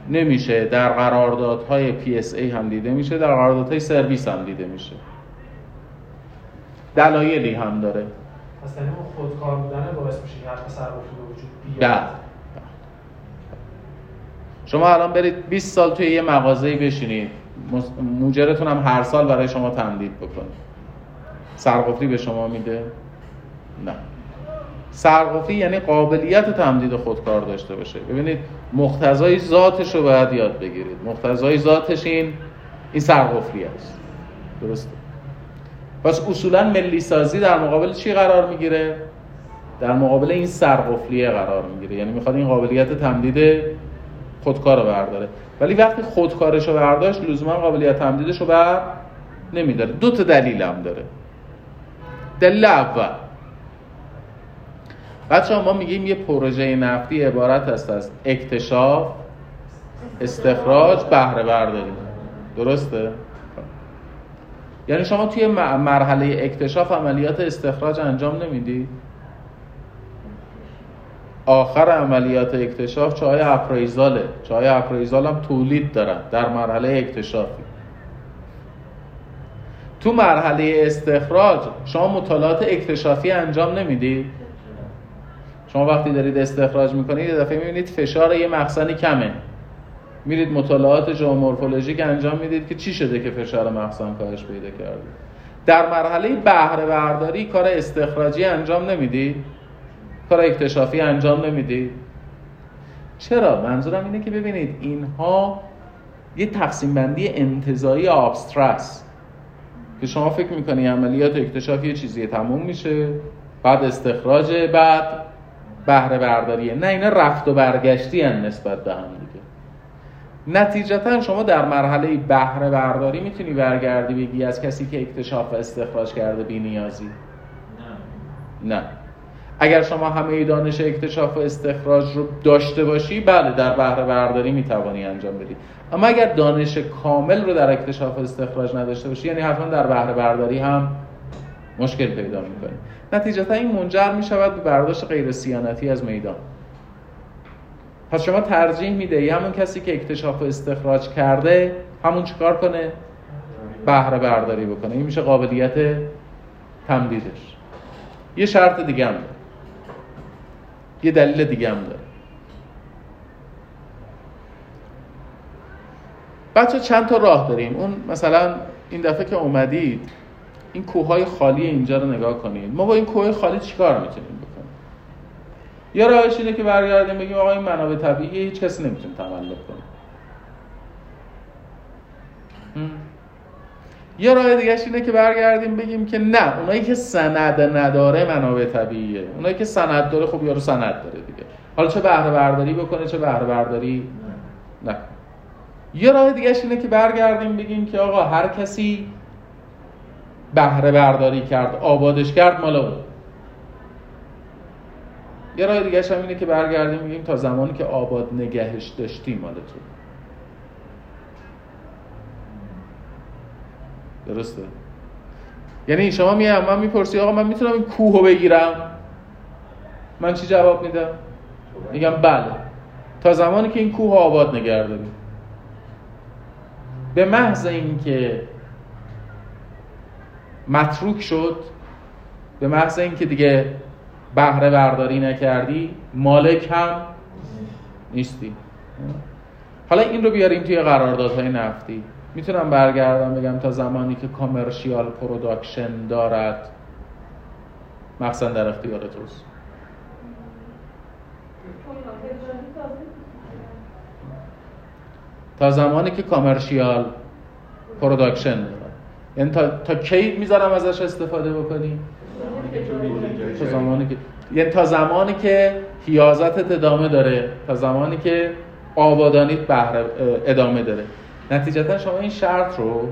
نمیشه. در قراردادهای PSA هم دیده میشه در قراردادهای سرویس هم دیده میشه. دلایلی هم داره. پس یعنی اون خودکار بودن باعث میشه که حق تصرفی به وجود بیاد. بله شما الان برید 20 سال توی یه مغازه‌ای بشینید. موجرتون هم هر سال برای شما تمدید بکنه. سرقفلی به شما میده؟ نه. سرقفی یعنی قابلیت تمدید خودکار داشته باشه. ببینید مختزای ذاتش رو باید یاد بگیرید. مختزای ذاتش این این سرقفلی است. درسته؟ پس اصولا ملی سازی در مقابل چی قرار می‌گیره؟ در مقابل این سرقفلیه قرار می‌گیره. یعنی می‌خواد این قابلیت تمدید خودکار رو برداره. ولی وقتی خودکارش رو برداشت لزوما قابلیت تمدیدش رو بر نمیداره. دو تا دلیل هم داره. دلیل اول بچه ما میگیم یه پروژه نفتی عبارت است از اکتشاف استخراج بهره برداری درسته؟ یعنی شما توی مرحله اکتشاف عملیات استخراج انجام نمیدی؟ آخر عملیات اکتشاف چای اپرایزاله چای اپرایزال هم تولید دارن در مرحله اکتشافی تو مرحله استخراج شما مطالعات اکتشافی انجام نمی‌دید شما وقتی دارید استخراج می‌کنید یه دفعه می‌بینید فشار یه مخزنی کمه. میرید مطالعات ژئومورفولوژیک انجام می‌دید که چی شده که فشار مخزن کاهش پیدا کرده. در مرحله بهره برداری کار استخراجی انجام نمی‌دید. کار اکتشافی انجام نمی‌دید. چرا؟ منظورم اینه که ببینید اینها یه تقسیم بندی انتظایی آبسترس که شما فکر می‌کنی عملیات اکتشافی چیزی تموم میشه بعد استخراج بعد بهره برداریه. نه اینا رفت و برگشتی هن نسبت به هم دیگه. نتیجتا شما در مرحله بهره برداری می‌تونی برگردی بگی از کسی که اکتشاف و استخراج کرده بی نیازی؟ نه. نه. اگر شما همه دانش اکتشاف و استخراج رو داشته باشی بله در بهره برداری می‌توانی انجام بدی. اما اگر دانش کامل رو در اکتشاف و استخراج نداشته باشی یعنی حتما در بهره برداری هم مشکل پیدا می‌کنی. نتیجتا این منجر می‌شود به برداشت غیر سیانتی از میدان. پس شما ترجیح میده همون کسی که اکتشاف و استخراج کرده همون چیکار کنه؟ بهره برداری بکنه. این میشه قابلیت تمدیدش. یه شرط دیگه هم داره. یه دلیل دیگه هم داره. بچه چند تا راه داریم؟ اون مثلا این دفعه که اومدید این کوههای خالی اینجا رو نگاه کنید. ما با این کوه خالی چیکار می‌تونیم بکنیم؟ یا راهش اینه که برگردیم بگیم آقا این منابع طبیعی هیچ کسی نمی‌تونه تملک کنه. یه راه دیگه اینه که برگردیم بگیم که نه اونایی که سند نداره منابع طبیعیه. اونایی که سند داره خب یارو سند داره دیگه. حالا چه بهره برداری بکنه چه بهره برداری نه. یه راه دیگه اینه که برگردیم بگیم که آقا هر کسی بهره برداری کرد آبادش کرد مال اون یه راه دیگه هم اینه که برگردیم بگیم تا زمانی که آباد نگهش داشتی مال تو. درسته؟ یعنی شما میام من می‌پرسی آقا من می‌تونم این کوه رو بگیرم؟ من چی جواب میدم؟ میگم بله. تا زمانی که این کوه آباد نگه به محض اینکه متروک شد به محض اینکه دیگه بهره برداری نکردی مالک هم نیستی. حالا این رو بیاریم توی قراردادهای نفتی. می‌تونم برگردم بگم تا زمانی که commercial production دارد. مخصوصا در اختیار توست. تا زمانی که commercial production دارد. یعنی تا, تا کی می‌ذارم ازش استفاده بکنی؟ تا زمانی که یعنی تا زمانی که حیازتت ادامه داره تا زمانی که آبادانیت بهره ادامه داره. نتیجتا شما این شرط رو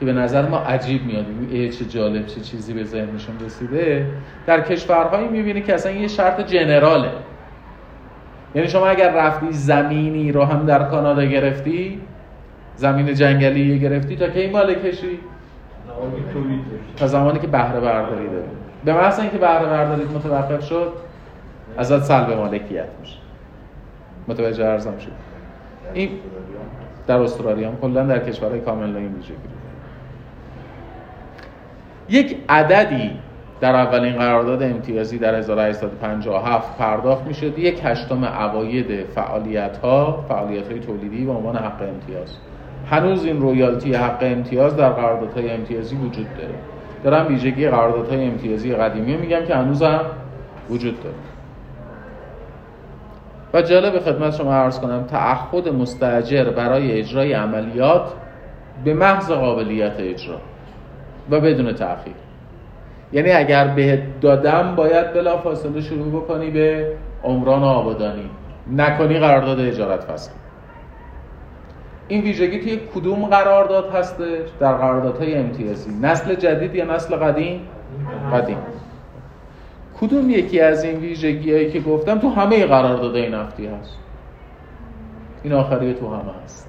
که به نظر ما عجیب میاد ای چه جالب چه چیزی به ذهنشون رسیده در کشورهایی می‌بینی که اصلا یه شرط جنراله. یعنی شما اگر رفتی زمینی رو هم در کانادا گرفتی زمین جنگلی گرفتی تا کی مالکشی؟ تا زمانی که بهره برداری داری. به محض اینکه بهره برداری متوقف شد ازت سلب مالکیت میشه. متوجه ارزم شد. این در استرالیا هم کلا در کشورهای کاملا این یک عددی در اولین قرارداد امتیازی در 1857 پرداخت می‌شد. یک هشتم عواید فعالیت ها فعالیت های تولیدی به عنوان حق امتیاز. هنوز این رویالتی حق امتیاز در قراردادهای امتیازی وجود داره. دارم ویژگی قراردادهای امتیازی قدیمی میگم که هنوز هم وجود داره. و جالب خدمت شما عرض کنم تعهد مستجر برای اجرای عملیات به محض قابلیت اجرا و بدون تأخیر. یعنی اگر بهت دادم باید بلا فاصله شروع بکنی به عمران آبادانی. نکنی قرارداد اجارت فصل. این ویژگی توی کدوم قرارداد هستش؟ در قراردادهای امتیازی. نسل جدید یا نسل قدیم؟ قدیم. کدوم یکی از این ویژگی هایی که گفتم تو همه قراردادهای نفتی هست؟ این آخری تو همه هست.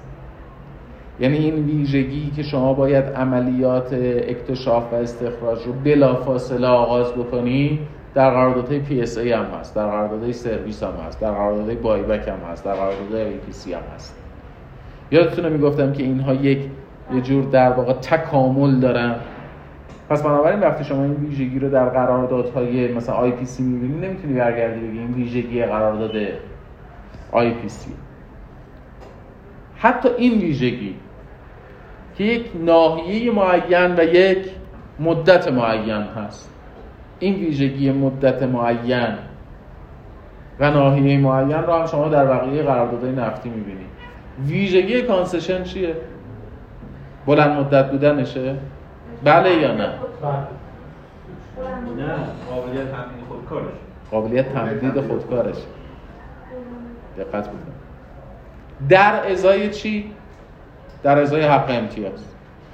یعنی این ویژگی که شما باید عملیات اکتشاف و استخراج رو بلا فاصله آغاز بکنی در قراردادهای PSA هم هست در قراردادهای سرویس هم هست در قراردادهای buyback هم هست در قراردادهای IPC هم هست. یادتونه می‌گفتم که اینها یک یه جور در واقع تکامل دارن. پس بنابراین وقتی شما این ویژگی رو در قراردادهای مثلا IPC می‌بینی نمی‌تونی برگردی بگی این ویژگی قرارداد IPC. حتی این ویژگی که یک ناحیه معین و یک مدت معین هست. این ویژگی مدت معین و ناحیه معین رو هم شما در بقیه قراردادهای نفتی می‌بینید ویژگی concession چیه؟ بلند مدت بودنشه؟ بله یا نه؟ نه قابلیت تمدید خودکارش قابلیت تمدید خودکارش دقت بکنید در ازای چی؟ در ازای حق امتیاز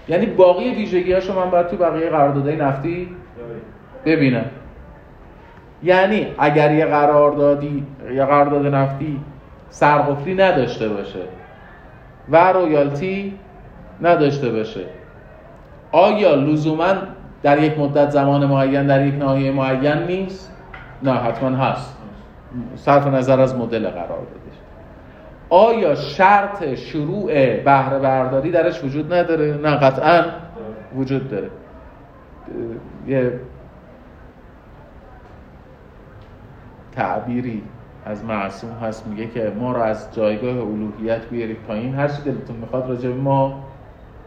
یعنی باقی ویژگی هاشو من باید تو بقیه قراردادهای نفتی ببینم یعنی اگر یه قراردادی یه قرارداد نفتی سرقفلی نداشته باشه و رویالتی نداشته باشه. آیا لزوما در یک مدت زمان معین در یک ناحیه معین نیست؟ نه حتما هست. صرف نظر از مدل قراردادش آیا شرط شروع بهره برداری درش وجود نداره؟ نه قطعا وجود داره. یه تعبیری از معصوم هست. میگه که ما رو از جایگاه الوهیت بیارید پایین. هر چی دلتون می‌خواد راجع به ما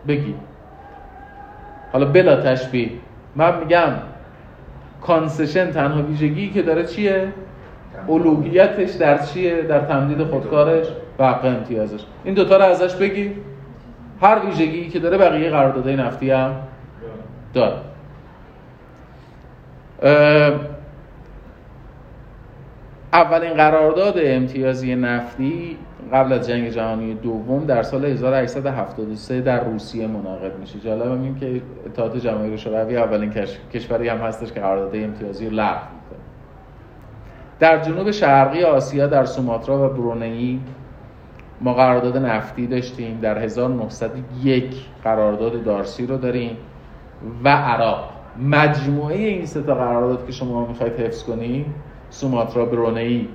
بگید. حالا بلا تشبیه. من میگم کانسشن تنها ویژگی که داره چیه؟ الوهیتش در چیه؟ در تمدید خودکارش و حق امتیازش. این دوتا رو ازش بگی. هر ویژگی که داره بقیه قراردادهای نفتی هم داره. اولین قرارداد امتیازی نفتی قبل از جنگ جهانی دوم در سال 1873 در روسیه منعقد میشه. جالب این که اتحاد جماهیر شوروی اولین کشوری هم هستش که قرارداد امتیازی رو لغو می‌کنه. در جنوب شرقی آسیا در سوماترا و برونئی ما قرارداد نفتی داشتیم. در 1901 قرارداد دارسی رو داریم و عراق. مجموعه این سه تا قرارداد که شما می‌خواید حفظ کنید سوماترا برونئی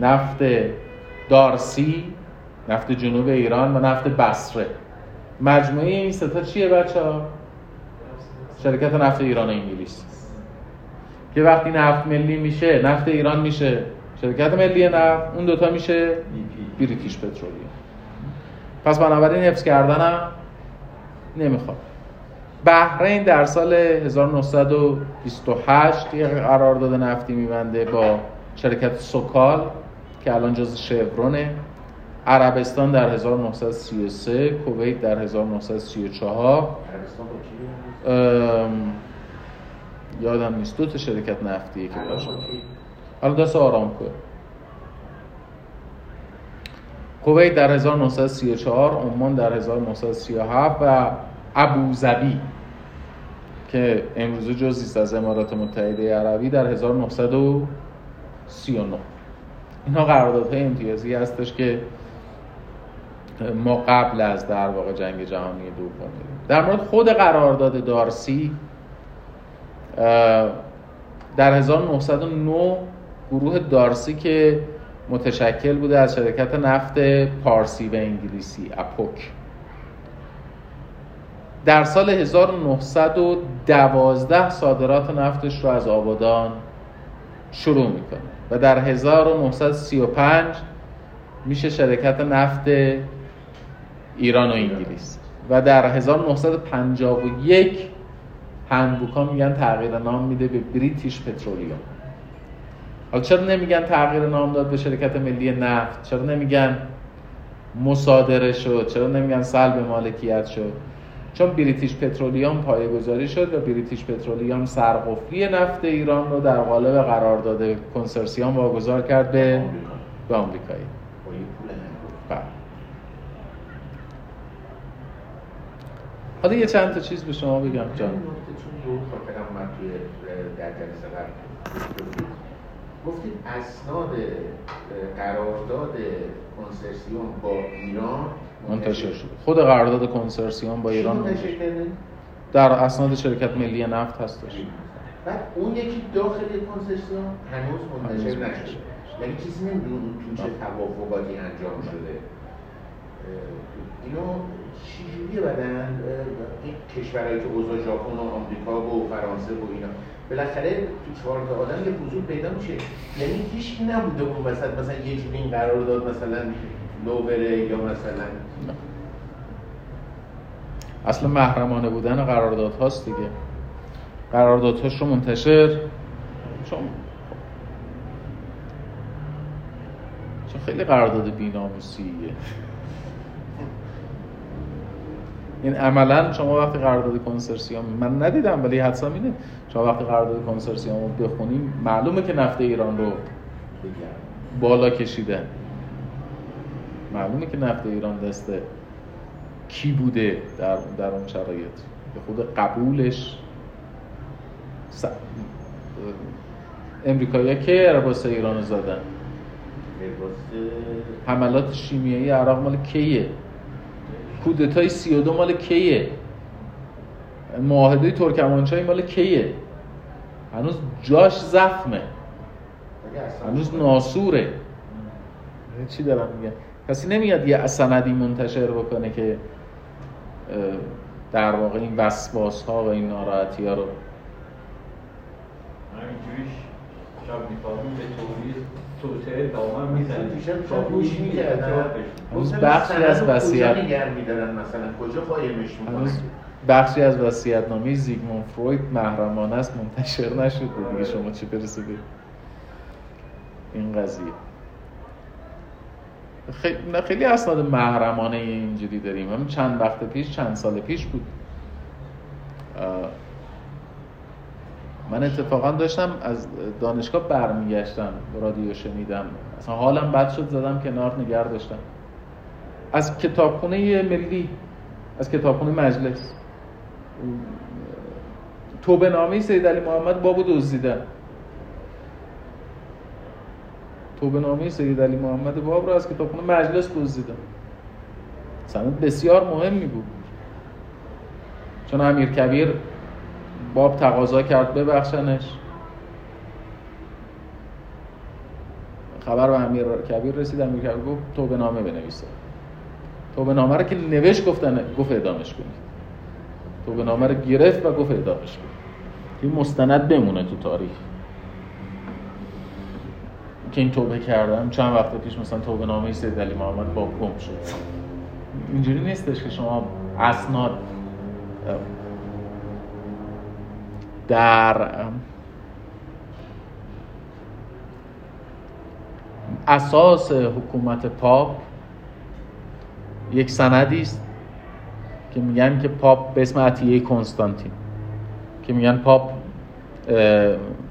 نفت دارسی نفت جنوب ایران و نفت بصره. مجموعه این ستا چیه بچه ها؟ شرکت نفت ایران انگلیس. که وقتی نفت ملی میشه نفت ایران میشه. شرکت ملی نفت اون دوتا میشه بریتیش پترولیوم. پس بنابراین حفظ کردنم نمی‌خواد. بحرین در سال 1928 یه قرارداد نفتی میبنده با شرکت سوکال که الان جز شورونه. عربستان در 1933 کویت در 1934 یادم نیست. دو تا شرکت نفتیه که باشه حالا دست آرامکو. کویت در 1934 عمان در 1937 و ابوظبی که امروزه جزیست از امارات متحده عربی در 1939 اینها قراردادهای امتیازی هستش که ما قبل از در واقع جنگ جهانی دوم در مورد خود قرارداد دارسی در 1909 گروه دارسی که متشکل بوده از شرکت نفت پارسی و انگلیسی اپوک. در سال 1912 صادرات نفتش رو از آبادان شروع می‌کنه و در 1935 میشه شرکت نفت ایران و انگلیس. و در 1951 هندبوکا میگن تغییر نام میده به بریتیش پترولیوم. حالا چرا نمیگن تغییر نام داد به شرکت ملی نفت؟ چرا نمیگن مصادره شد؟ چرا نمیگن سلب مالکیت شد؟ چون بریتیش پترولیوم پایه شد و بریتیش پترولیوم سرقفلی نفت ایران رو در قالب قرارداد کنسرسیوم واگذار کرد به به آمریکایی. بله. حالا یه چند تا چیز به شما بگم جان. گفتید اسناد قرارداد کنسرسیوم با ایران منتشر شد. خود قرارداد کنسرسیوم با ایران در اسناد شرکت ملی نفت هستش. بعد اون یکی داخل کنسرسیوم هنوز منتشر نشده. یعنی چیزی نمیدون تو چه توافقاتی انجام شده. اینو چجوریه بدن؟ این کشورهایی که اوضاع ژاپن و آمریکا و فرانسه و اینا. بالاخره تو چهار تا آدم یه حضور پیدا میشه. یعنی هیچ نبوده اون وسط مثلا یه جوری این قرار داد مثلا نوبره یا مثلا اصلا محرمانه بودن قرارداد هاست دیگه. قراردادهاش رو منتشر. چون چون خیلی قرارداد بیناموسیه. این عملا شما وقتی قرارداد کنسرسیوم من ندیدم ولی حدسم اینه شما وقتی قرارداد کنسرسیوم رو بخونیم معلومه که نفت ایران رو بالا کشیده معلومه که نفت ایران دسته کی بوده در, در اون شرایط؟ به خود قبولش س... امریکایی که ارباس ایران رو زدن؟ حملات شیمیایی عراق مال کیه؟ کودتای سی و دو مال کیه؟ معاهده ترکمانچای مال کیه؟ هنوز جاش زخمه. هنوز ناسوره. چی دارم میگم؟ کسی نمیاد یه سندی منتشر بکنه که در واقع این وسواس ها و این ناراحتی ها رو شب میخوابیم به طوری توسعه دامن می‌زنیم. دیشب تا شب گوش هنوز بخشی از وصیت- مثلا؟ کجا قایمش می‌کنن؟ هنوز بخشی از وصیت‌نامه زیگموند فروید محرمانه است منتشر نشده. دیگه شما چی برسه به این قضیه. خیلی, خیلی اسناد محرمانه اینجوری داریم. همین چند وقت پیش چند سال پیش بود. من اتفاقا داشتم از دانشگاه برمیگشتم رادیو شنیدم. اصلا حالم بد شد زدم کنار نگر داشتم. از کتابخونه ملی از کتابخونه مجلس. توبه نامه سید علی محمد بابو دزدیدن. توبه نامه سید علی محمد باب رو از کتابخونه مجلس دزدیدن سند بسیار مهمی بود. چون امیر کبیر باب تقاضا کرد ببخشنش. خبر به امیر کبیر رسید. امیر کبیر گفت توبه نامه بنویسه. توبه نامه رو که نوشت گفتن گفت اعدامش کنید. توبه نامه رو گرفت و گفت اعدامش کنید. این مستند بمونه تو تاریخ. که این توبه کردم چند وقت پیش مثلا توبه نامه سید علی محمد با گم شد. اینجوری نیستش که شما اسناد در اساس حکومت پاپ یک سندی است که میگن که پاپ به اسم عطیه کنستانتین که میگن پاپ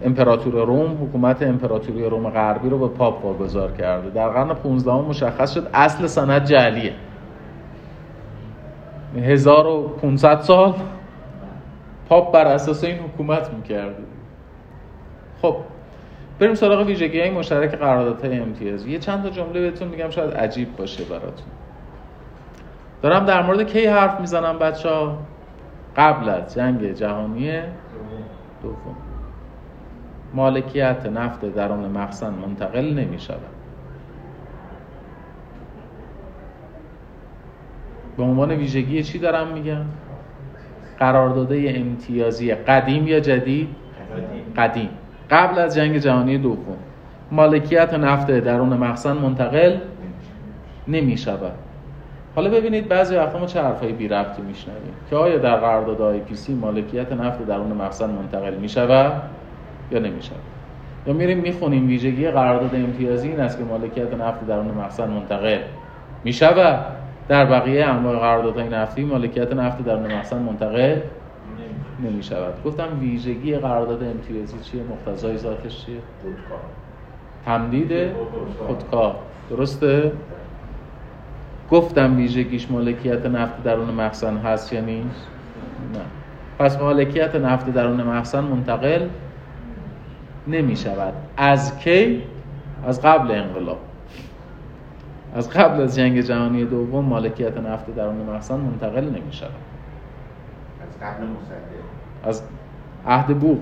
امپراتور روم حکومت امپراتوری روم غربی رو به پاپ واگذار کرده در قرن 15 مشخص شد اصل سند جعلیه. 1500 سال پاپ بر اساس این حکومت می‌کرده خب بریم سراغ ویژگی های مشترک قراردادهای امتیازی یه چند تا جمله بهتون میگم شاید عجیب باشه براتون. دارم در مورد کی حرف می‌زنم بچه ها قبل از جنگ جهانی دوم. مالکیت نفت درون مخزن منتقل نمی شود. به عنوان ویژگی چی دارم میگم؟ قرارداد امتیازی قدیم یا جدید؟ قدیم. قبل از جنگ جهانی دوم. مالکیت نفت درون مخزن منتقل نمی شود. حالا ببینید بعضی وقتا ما چه حرفای بی ربطی میشنویم. که آیا در قرارداد آی پی سی مالکیت نفت درون مخزن منتقل می شود؟ یا نمی شود یا میریم می‌خونیم ویژگی قرارداد امتیازی این است که مالکیت نفت درون مخزن منتقل می شود در بقیه انواع قراردادهای نفتی مالکیت نفت درون مخزن منتقل نمی شود گفتم ویژگی قرارداد امتیازی چیه؟ مقتضای ذاتش چیه؟ خودکار. تمدید خودکار. درسته؟ گفتم ویژگیش مالکیت نفت درون مخزن هست یا نیست؟ نه. پس مالکیت نفت درون مخزن منتقل نمی شود از کی? از قبل انقلاب. از قبل از جنگ جهانی دوم مالکیت نفت درون مخزن منتقل نمی شود از قبل مصدق. از عهد بوق.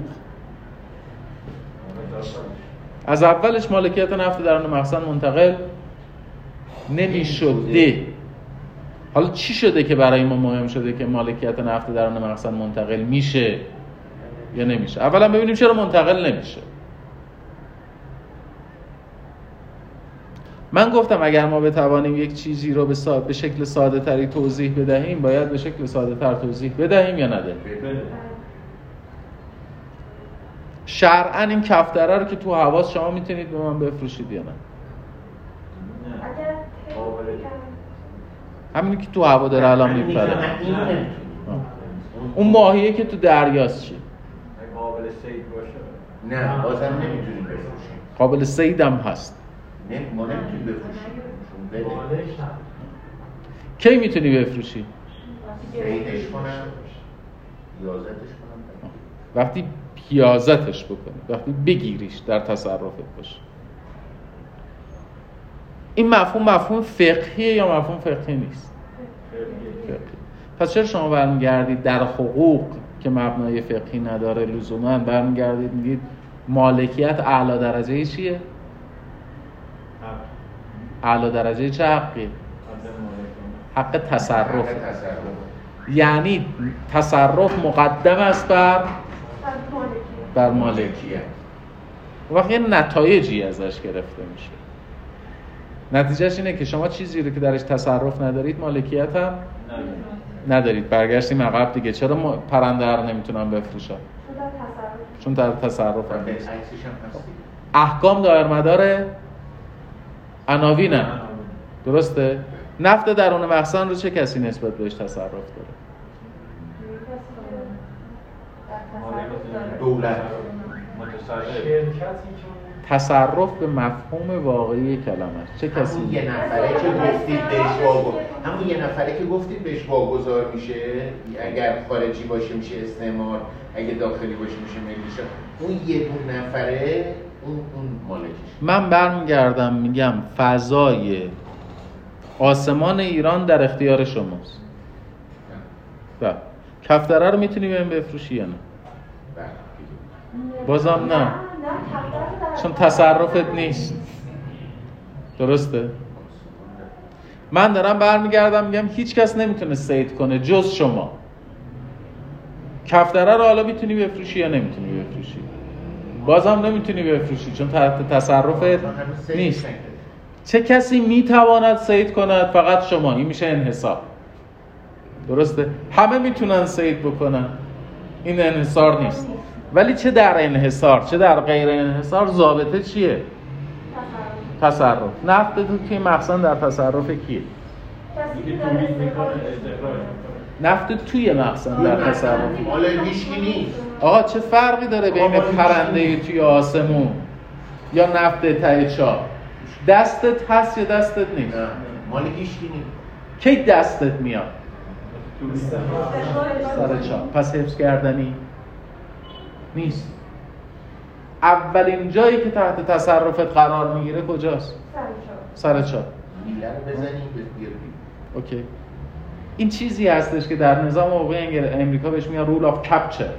از اولش مالکیت نفت درون مخزن منتقل نمی شده حالا چی شده که برای ما مهم شده که مالکیت نفت درون مخزن منتقل میشه یا نمیشه؟ اولا ببینیم چرا منتقل نمیشه. من گفتم اگر ما بتوانیم یک چیزی رو به, سا... به شکل ساده تری توضیح بدهیم باید به شکل ساده تر توضیح بدهیم یا نده؟ شرعا این کفتره رو که تو حواس شما می‌تونید به من بفروشید یا نه؟ اگر همینی که تو هوا داره الان میپره. اون ماهیه که تو دریاست چی؟ قابل سید باشه. نه بازم نمی‌تونیم بفروشیم. قابل سیدم هست. نه ما نمی‌تونیم بفروشیم کی می‌تونی بفروشی؟ کنم. کنم. وقتی پیازتش بکنی وقتی بگیریش در تصرفت باشه. این مفهوم مفهوم فقهیه یا مفهوم فقهی نیست؟ فقهی. پس چرا شما برمیگردید در حقوق که مبنای فقهی نداره لزوما برمیگردید میگید مالکیت اعلی درجه چیه؟ اعلی درجه چه حقی؟ حق؟ تصرف حق تصرف. یعنی تصرف مقدم است بر بر مالکیت. مالکیت وقت یه نتایجی ازش گرفته میشه. نتیجهش اینه که شما چیزی رو که درش تصرف ندارید مالکیت هم ندارید. برگشتیم عقب دیگه. چرا پرنده رو نمی‌تونم بفروشم؟ چون در تصرف. هم. نیست احکام دایر مدار عناوین هم. درسته؟ نفت درون مخزن رو چه کسی نسبت بهش تصرف داره؟ دولت تصرف به مفهوم واقعی کلمه چه کسی همون یه نفره که گفتید بهش واگو همون یه نفره که گفتید بهش واگذار میشه اگر خارجی باشه میشه استعمار اگه داخلی باشه میشه ملیشه اون یه دون نفره اون من برمیگردم میگم فضای آسمان ایران در اختیار شماست. بله. کفتره رو می‌تونی بهم بفروشی یا نه؟ بله. بازم نه. چون تصرفت نیست. درسته؟ من دارم برمیگردم میگم هیچ کس نمی‌تونه سید کنه جز شما. کفتره رو حالا می‌تونی بفروشی یا نمی‌تونی بفروشی؟ بازم نمی‌تونی بفروشی چون تحت تصرفت نیست. چه کسی می‌تواند سید کند؟ فقط شما. این میشه انحصار. درسته؟ همه می‌تونن سید بکنن. این انحصار نیست. ولی چه در انحصار؟ چه در غیر انحصار؟ ضابطه چیه؟ تصرف. نفت تو توی مخزن در تصرف کیه؟ نفت توی مخزن در تصرف. حالا هیچکی نیست. آقا چه فرقی داره بین پرنده توی آسمون یا نفت ته چاه دستت هست یا دستت نیست؟ مال هیچکی نیست. کی دستت میاد؟ سر چاه پس حفظ کردنی نیست. اولین جایی که تحت تصرفت قرار می‌گیره کجاست؟ سر چاه okay. این چیزی هستش که در نظام حقوقی امریکا بهش میگن rule of capture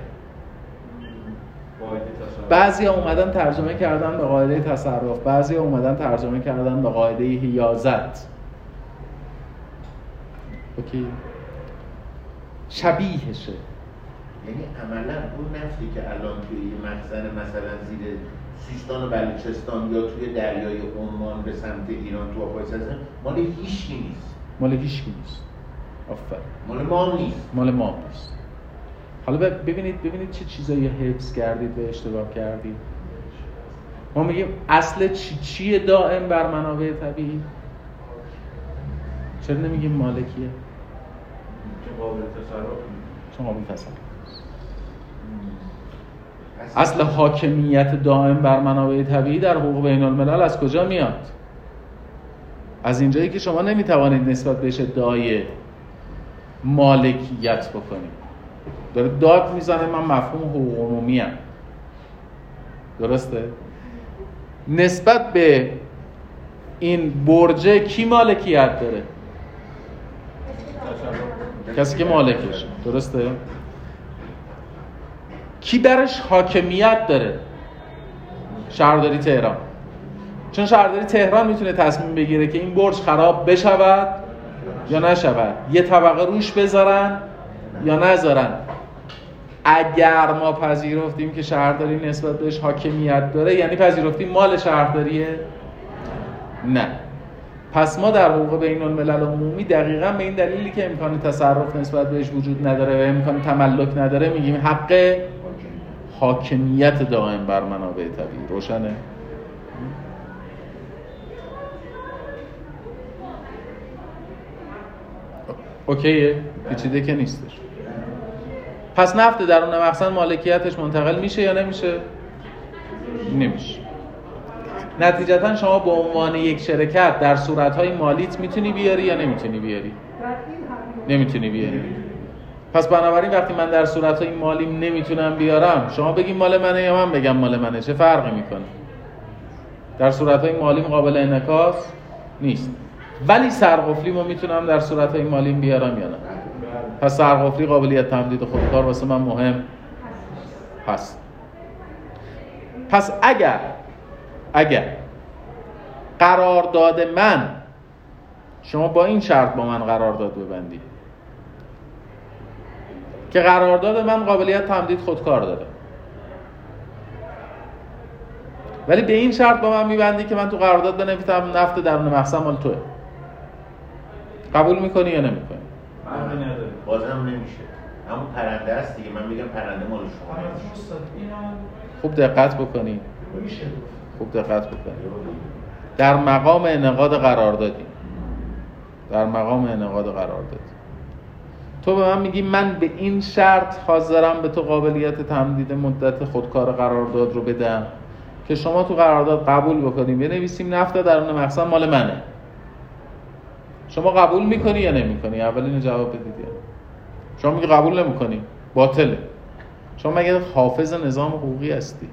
بعضی اومدن ترجمه کردن به قاعده تصرف بعضی اومدن ترجمه کردن به قاعده حیازت. اوکی. شبیهشه. یعنی عملا اون نفتی که الان توی یه مخزن مثلا زیر سیستان و بلوچستان یا توی دریای عمان به سمت ایران تو آبهای هستن مال هیچکی نیست. مال هیچکی نیست. آفرین. مال ما نیست. مال ما نیست. حالا ببینید ببینید چه چیزایی حفظ کردید و اشتباه کردید. ما میگیم اصل چی چیه دائم بر منابع طبیعی؟ چرا نمیگیم مالکیه؟ چون قابل تصرف چون قابل تصرف اصل حاکمیت دائم بر منابع طبیعی در حقوق بین الملل از کجا میاد؟ از اینجایی که شما نمی‌توانید نسبت بهش ادعای مالکیت بکنید. داره داد می‌زنه من مفهوم حقوق عمومی هم. درسته؟ نسبت به این برجه کی مالکیت داره؟ کسی که مالکش. درسته؟ کی درش حاکمیت داره؟ شهرداری تهران. چون شهرداری تهران می‌تونه تصمیم بگیره که این برج خراب بشود یا نشود. یه طبقه روش بذارن یا نذارن. اگر ما پذیرفتیم که شهرداری نسبت بهش حاکمیت داره یعنی پذیرفتیم مال شهرداریه؟ نه. پس ما در حقوق بین الملل عمومی دقیقا به این دلیلی که امکان تصرف نسبت بهش وجود نداره و امکان تملک نداره میگیم حق حاکمیت دائم بر منابع طبیعی. روشنه؟ اوکیه. پیچیده که نیستش. پس نفت درون مخزن مالکیتش منتقل میشه یا نمیشه؟ نمیشه. نتیجتا شما به عنوان یک شرکت در صورتهای مالیت می‌تونی بیاری یا نمی‌تونی بیاری؟ نمی‌تونی بیاری. پس بنابراین وقتی من در صورتهای مالیم نمی‌تونم بیارم شما بگیم مال منه یا من بگم مال منه؟ چه فرقی می‌کنه؟ در صورتهای مالیم قابل انعکاس نیست. ولی سرقفلی ما می‌تونم در صورتهای مالیم بیارم یا نه؟ پس سرقفلی قابلیت تمدید خودکار واسه من مهم هست. پس اگر اگر قرارداد من شما با این شرط با من قرارداد ببندید که قرارداد من قابلیت تمدید خودکار داره. ولی به این شرط با من میبندی که من تو قرارداد بنویسم نفت درون مخزن مال توه. قبول می‌کنی یا نمی‌کنی؟ بازم نمیشه. همون پرنده است دیگه. من میگم پرنده مال شما خوب دقت بکنی. میشه گفت. خوب دقت بکنی. در مقام انعقاد قرار دادی. در مقام انعقاد قرار دادی. تو به من میگی من به این شرط حاضرم به تو قابلیت تمدید مدت خودکار قرارداد رو بدم که شما تو قرارداد قبول بکنیم. بنویسیم نفت درون مخزن مال منه. شما قبول می‌کنی یا نمی‌کنی؟ اول اینو جواب بدید. یا نه. شما میگی قبول نمی‌کنی؟ باطله. شما مگه حافظ نظام حقوقی هستی؟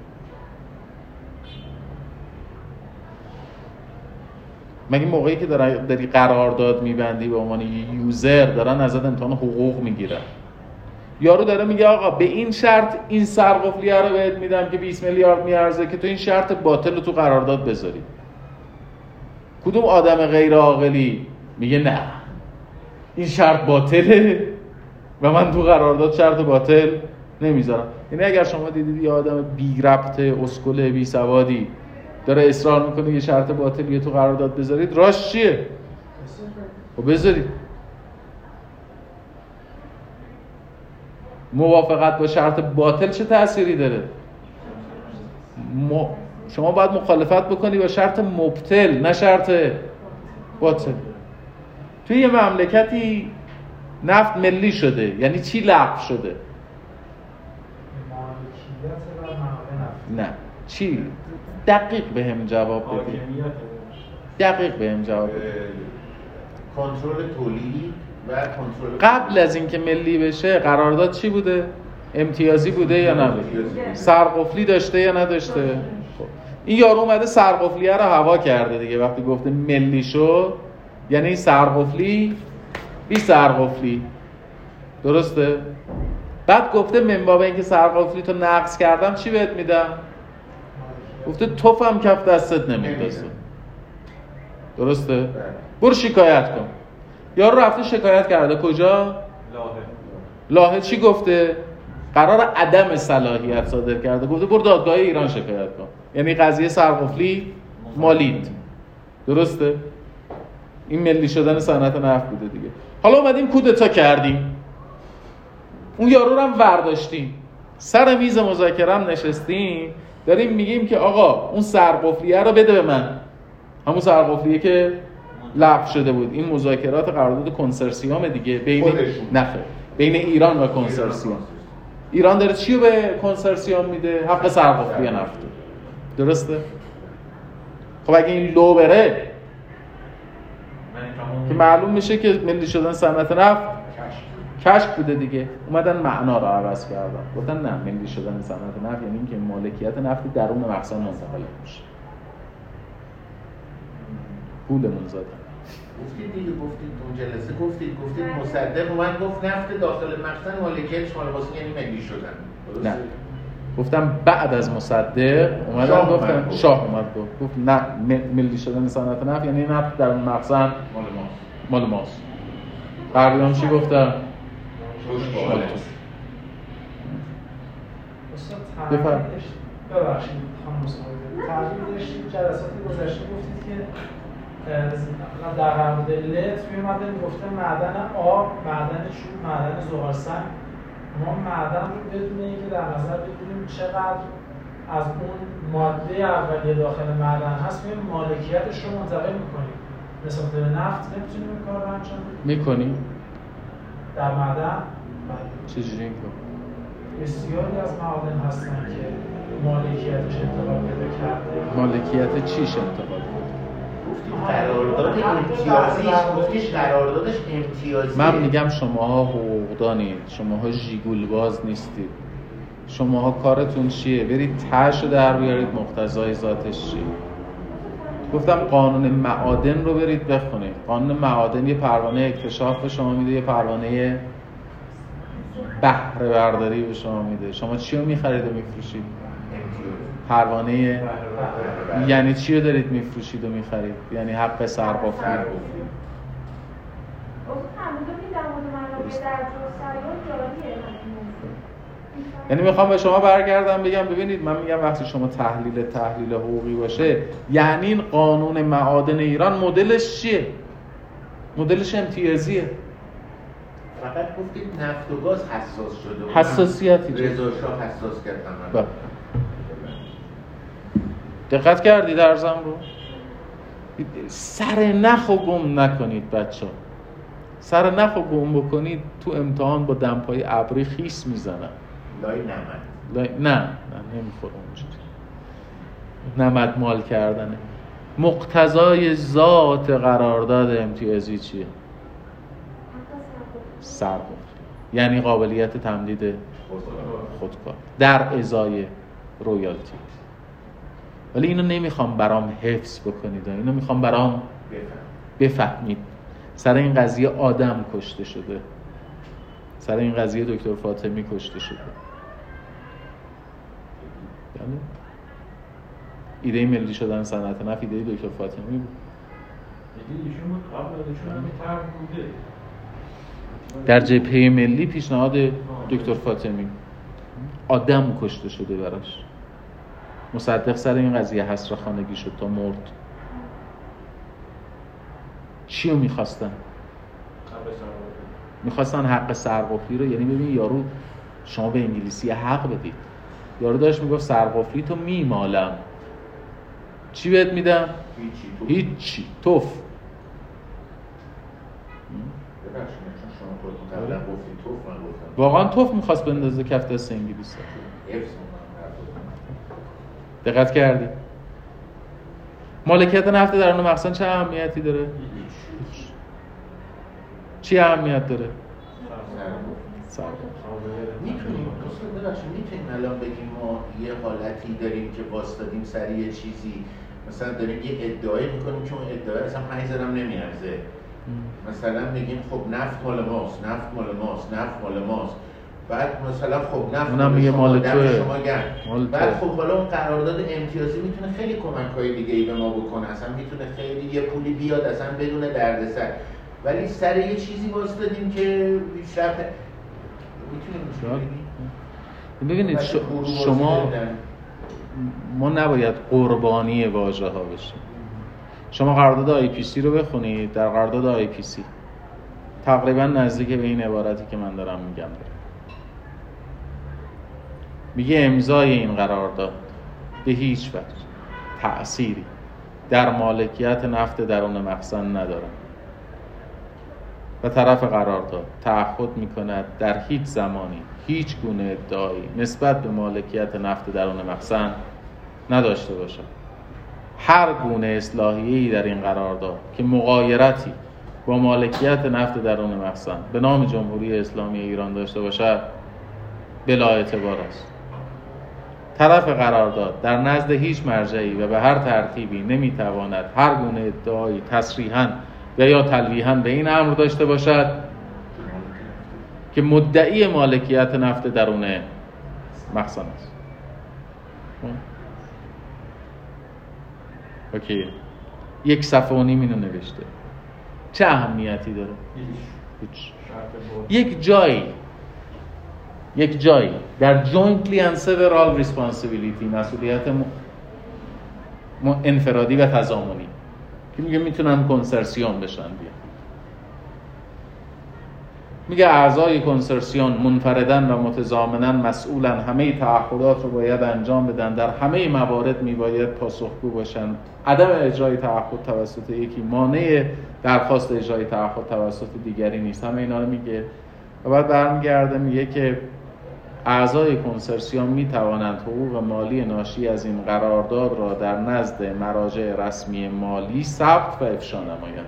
مگه موقعی که داری قرارداد میبندی به عنوان یوزر دارن ازت امتحان حقوق می‌گیرن. یارو داره میگه آقا به این شرط این سرقفلیه رو بهت میدم که 20 میلیارد میارزه که تو این شرط باطل رو تو قرارداد بذاری. کدوم آدم غیر عاقلی؟ میگه نه. این شرط باطله. و من تو قرارداد شرط باطل نمی‌ذارم. یعنی اگر شما دیدید یه آدم بی ربط اسکل بی سوادی داره اصرار می‌کنه یه شرط باطلی تو قرارداد بذارید راش چیه؟ خب بذارید. موافقت با شرط باطل چه تأثیری داره؟ م... شما باید مخالفت بکنی با شرط مبتل نه شرط باطل. توی یه مملکتی نفت ملی شده. یعنی چی لغو شده؟ مالکیت و منابع نفت. نه چی دقیق به هم جواب بدی حاکمیت. دقیق به هم جواب بدی کنترل تولید و کنترل قبل از اینکه ملی بشه قرارداد چی بوده؟ امتیازی بوده یا نبوده؟ سرقفلی داشته یا نداشته؟ خب. این یارو اومده سرقفلیه رو هوا کرده دیگه. وقتی گفته ملی شد یعنی سرقفلی بی سرقفلی. درسته؟ بعد گفته من باب اینکه سرقفلی تو نقص کردم چی بهت میدم؟ گفته توفم کف دستت نمیندازه. درسته؟ برو شکایت کن. یارو رفته شکایت کرده. کجا؟ لاهه لاهه چی گفته؟ قرار عدم صلاحیت صادر کرده. گفته برو دادگاه ایران شکایت کن. یعنی قضیه سرقفلی مالید. درسته؟ این ملی شدن صنعت نفت بوده دیگه. حالا اومدیم کودتا کردیم. اون یارو رو هم ورداشتیم. سر میز مذاکره هم نشستیم. داریم میگیم که آقا اون سرقفلیه رو بده به من. همون سرقفلیه که لغو شده بود. این مذاکرات قرارداد کنسرسیوم دیگه بین. نفه بین ایران و کنسرسیوم. ایران داره چی رو به کنسرسیوم میده؟ حق سرقفلی نفت. درسته؟ خب اگه این لو بره که معلوم میشه که ملی شدن صنعت نفت کشف بوده دیگه. اومدن معنا رو عوض کردن. گفتن نه ملی شدن صنعت نفت یعنی اینکه مالکیت نفتی درون مخزن منتقل میشه. پولمون زدن گفتید دیگه گفتید اون جلسه گفتید گفتید مصدق اومد گفت نفت داخل مخزن مالکیتش مال واسه یعنی ملی شدن؟ نه. گفتم بعد از مصدق اومدن شاه گفتن اومد. گفت. شاه اومد گفت گفت نه ملی شدن صنعت نفت یعنی نفت در مخزن مال ماست. مال ماست. غربیان چی داشتید ببخشید خانم مصاحبه تعریف داشتید جلسات گذشته گفتید که در قرارداد لت میومده می‌گفته معدن آب معدن چوب معدن زغالسنگ. ما معدن رو بدون اینکه در نظر بگیریم چقدر از اون ماده اولیه داخل معدن هست میایم مالکیتش رو منتقل می‌کنیم. نسبت به نفت نمی‌تونیم این کار رو انجام بدیم. می‌کنی در معدن؟ بله. چجوری این کار؟ بسیاری از معادن هستن که مالکیتش انتقال پیدا کرده. مالکیت چیش انتقال؟ گفتید قرارداد امتیازی گفتید قراردادش امتیازی من میگم شماها حقوقدانید شماها ژیگول باز نیستید. شماها کارتون چیه؟ برید تش رو در بیارید مقتضای ذاتش چیه؟ گفتم قانون معادن رو برید بخونید. قانون معادن یه پروانه اکتشاف به شما میده یه پروانه بهره برداری به شما میده. شما چی رو می‌خرید و میفروشید؟ پروانه. یعنی چی رو دارید میفروشید و می‌خرید؟ یعنی حق همین موضوع. یعنی می‌خوام به شما برگردم بگم ببینید من میگم وقتی شما تحلیل تحلیل حقوقی باشه یعنی این قانون معادن ایران مدلش چیه؟ مدلش امتیازیه. فقط گفتید نفت و گاز حساس شده. حساسیتی. رضا شاه حساس کرد. بله. دقت کردید ارزم رو؟ سر نخ و گم نکنید بچه سر نخ و گم بکنید تو امتحان با دمپای ابری خیس می‌زنن. لای نمد. لای... نه نه نمی‌خوره اونجوری نمد مال کردنه مقتضای ذات قرارداد امتیازی چیه؟ سر یعنی قابلیت تمدید خودکار. در ازای رویالتی. ولی اینو نمی‌خوام برام حفظ بکنید. اینو می‌خوام برام بفهمید. سر این قضیه آدم کشته شده. سر این قضیه دکتر فاطمی کشته شده. بله ایده ملی شدن صنعت نفت ایده دکتر فاطمی بود. در جبهه ملی پیشنهاد دکتر فاطمی. آدم کشته شده براش. مصدق سر این قضیه حسر خانگی شد تا مرد. چی رو می‌خواستن؟ می‌خواستن حق سرقفلی رو یعنی ببین یارو شما به انگلیسی حق بدید. یارو داشت می‌گفت سرقفلی تو میمالم. چی بهت میدم؟ هیچی هیچی توف. واقعا توف می‌خواست بندازه کف دست انگلیس دقت کردی. مالکیت نفت درون مخزن چه اهمیتی داره؟ چی اهمیت داره؟ می‌تونیم الان بگیم ما یه حالتی داریم که واسطادیم سر یه چیزی مثلا داریم یه ادعای می‌کنیم که اون ادعای اصلا پنج زرم نمیارزه مثلا میگیم خب نفت مال ماست نفت مال ماست نفت مال ماست. بعد مثلا خب نفت اونم میگه مال توه. شما گرد بعد خب حالا اون قرارداد امتیازی می‌تونه خیلی کمک های دیگه ای به ما بکنه. اصلا می‌تونه خیلی یه پولی بیاد اصلا بدون دردسر. ولی سر یه چیزی باز دادیم که پیشرفت می‌تونیم ببینید شما ما نباید قربانی واژه ها بشیم. شما قرارداد IPC رو بخونید. در قرارداد IPC. تقریبا نزدیک به این عبارتی که من دارم میگم. داره. میگه امضای این قرارداد به هیچ وجه. تأثیری در مالکیت نفت درون مخزن نداره. و طرف قرارداد تعهد می‌کند در هیچ زمانی هیچ گونه ادعایی نسبت به مالکیت نفت درون مخزن نداشته باشد. هر گونه اصلاحیه‌ای در این قرارداد که مقایرتی با مالکیت نفت درون مخزن به نام جمهوری اسلامی ایران داشته باشد بلا اعتبار است. طرف قرارداد در نزد هیچ مرجعی و به هر ترتیبی نمی‌تواند هر گونه ادعایی تصریحا و یا تلویحا به این امر داشته باشد که مدعی مالکیت نفت درون مخزن است. اوکی. یک صفحه و نیم اینو نوشته. چه اهمیتی داره؟ هیچ. یک جایی یک جایی. در jointly and several responsibility مسئولیت م... انفرادی و تضامنی. که میگه می‌تونن کنسرسیون بشن بیا میگه اعضای کنسرسیون منفردن و متضامنا مسئولن همه تعهدات رو باید انجام بدن. در همه موارد میباید پاسخگو باشن. عدم اجرای تعهد توسط یکی مانع درخواست اجرای تعهد توسط دیگری نیست. همه اینا رو میگه. و بعد برمیگرده میگه که اعضای کنسرسیون می توانند حقوق مالی ناشی از این قرارداد را در نزد مراجع رسمی مالی ثبت و افشا نمایند.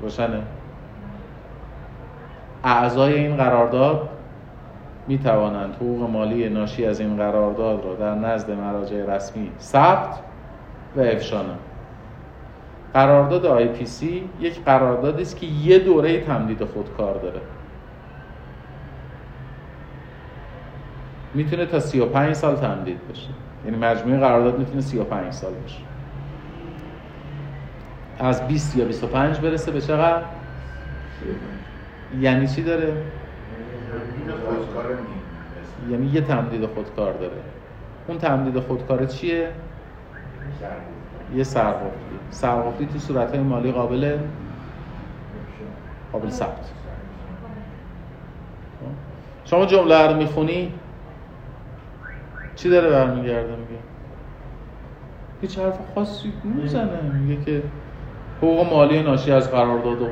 روشنه؟ اعضای این قرارداد می توانند حقوق مالی ناشی از این قرارداد را در نزد مراجع رسمی ثبت و افشا نمایند. قرارداد آی پی سی یک قراردادی است که یه دوره تمدید خودکار داره. می‌تونه تا 35 سال تمدید بشه. یعنی مجموعه قرارداد می‌تونه 35 سال بشه از 20 یا 25 برسه به چقدر؟ یعنی چی داره؟ یعنی یه تمدید خودکار داره. اون تمدید خودکار چیه؟ یه سرقفلی. سرقفلی تو صورت های مالی قابل قابل ثبت. شما جمله رو می‌خونی؟ چی داره برمیگرده میگه؟ هیچ حرف خاصی می‌زنه. میگه که حقوق مالی ناشی از قرارداد و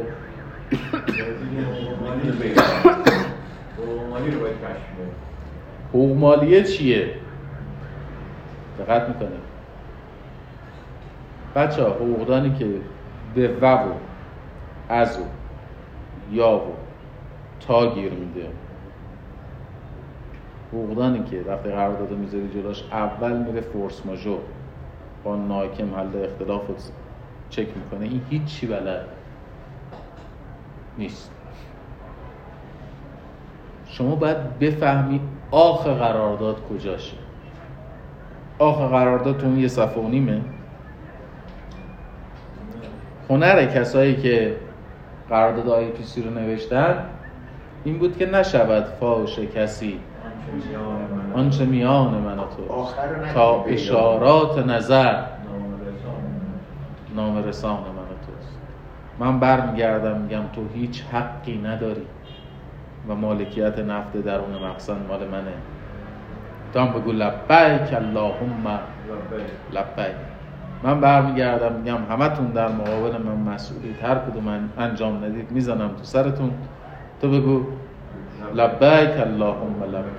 حقوق مالیه چیه؟ دقت می‌کنه. بچه ها حقوقدانی که به و از و یا و تا گیر میده. حقوقدانی که وقتی قرارداد می‌ذاری جلوش اول میره فورس ماژور. با ناکم حل اختلاف رو چک می‌کنه. این هیچی بلد نیست. شما باید بفهمی آخ قرارداد کجاشه. آخ قرارداد تو یه صفحه و نیمه. هنر کسایی که قرارداد آی پی سی رو نوشتن این بود که نشود فاش کسی. آنچه میان من و تو. تا اشارات نظر. نام رسان من و توست. من برمیگردم میگم تو هیچ حقی نداری. و مالکیت نفت درون مقصد مال منه. تو هم بگو لبیک اللهم. لبیک. من برمیگردم میگم همتون در مقابل من مسئولی هر کدوم انجام ندید می‌زنم تو سرتون. تو بگو لبیک اللهم لبیک.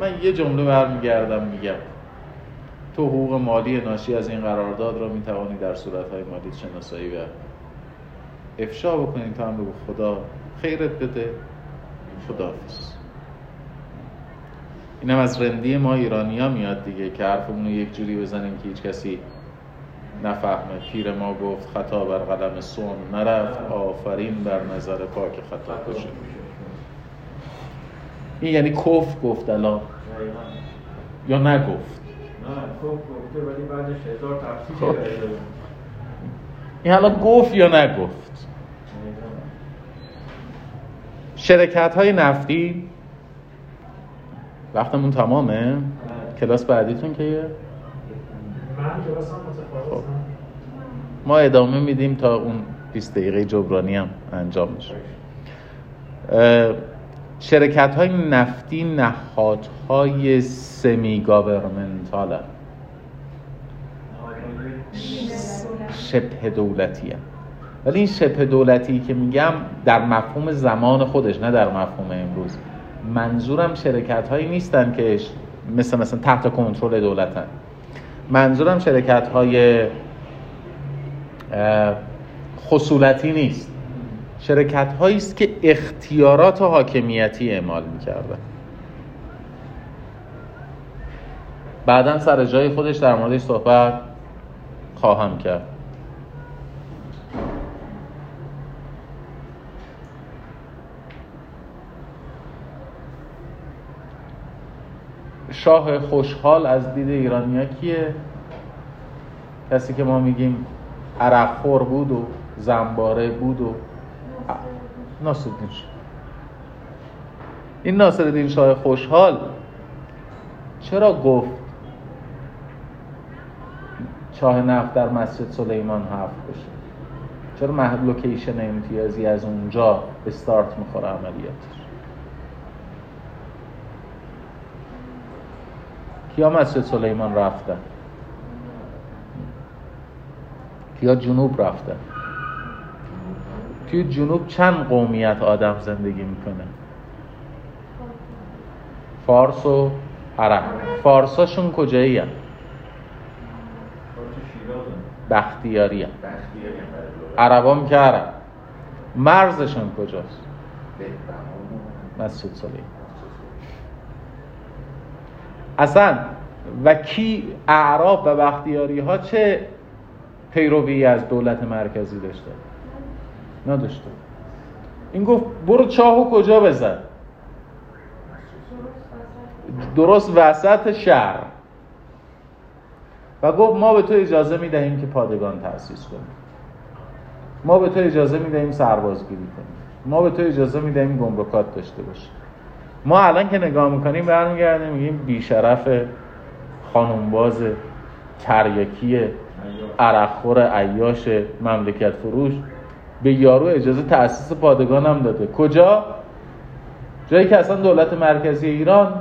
من یه جمله برمیگردم میگم. تو حقوق مالی ناشی از این قرارداد را می‌توانی در صورتهای مالی شناسایی و افشا بکنی تا هم بگو خدا. خیرت بده. خداحافظ. اینم از رندی ما ایرانی میاد دیگه که حرفمون رو یک جوری بزنیم که هیچ کسی نفهمه. پیر ما گفت خطا بر قلم سون نرفت. آفرین بر نظر پاک خطا کشه این یعنی کف گفت الان. یا نگفت. نه کف گفته ولی بعدش هزار تفسیر خب. این حالا گفت یا نگفت؟ شرکت های نفتی. وقتمون تمامه. کلاس بعدیتون کیه؟ متفاوتم ما ادامه میدیم تا اون 20 دقیقه جبرانی هم انجام میشه. شرکت های نفتی نهادهای سمی گاورمنتال هم. شبه دولتی هم. ولی این شبه دولتی که میگم در مفهوم زمان خودش نه در مفهوم امروز. منظورم شرکت هایی نیستن که مثل مثلا تحت کنترل دولتن. منظورم شرکت های خصولتی نیست. شرکت هایی است که اختیارات حاکمیتی اعمال می‌کردن. بعدا سر جای خودش در موردش صحبت خواهم کرد. شاه خوشحال از دید ایرانیا کیه؟ کسی که ما میگیم عرقخور بود و زنباره بود و ناصرالدین شاه. این ناصرالدین شاه خوشحال چرا گفت چاه نفت در مسجد سلیمان حفظ بشه؟ چرا لوکیشن امتیازی از اونجا استارت می‌خوره عملیاتش؟ کیا مسجد سلیمان رفتن؟ کیا جنوب رفتن؟ توی جنوب چند قومیت آدم زندگی می‌کنه؟ فارس و عرب. فارساشون کجایی هم؟ بختیاری هم. عربام که عرب. مرزشون کجاست. مسجد سلیمان. اصلا و کی اعراب و بختیاری ها چه پیروی از دولت مرکزی داشته؟ نداشته. این گفت برو چاهو کجا بزن؟ درست وسط شهر. و گفت ما به تو اجازه می‌دهیم که پادگان تأسیس کنیم. ما به تو اجازه می‌دهیم سربازگیری کنیم. ما به تو اجازه می‌دهیم گمرکات داشته باشیم. ما الان که نگاه می‌کنیم برمیگردیم میگیم بیشرف خانومباز تریکی عرقخور عیاش مملکت فروش. به یارو اجازه تأسیس پادگان هم داده. کجا؟ جایی که اصلا دولت مرکزی ایران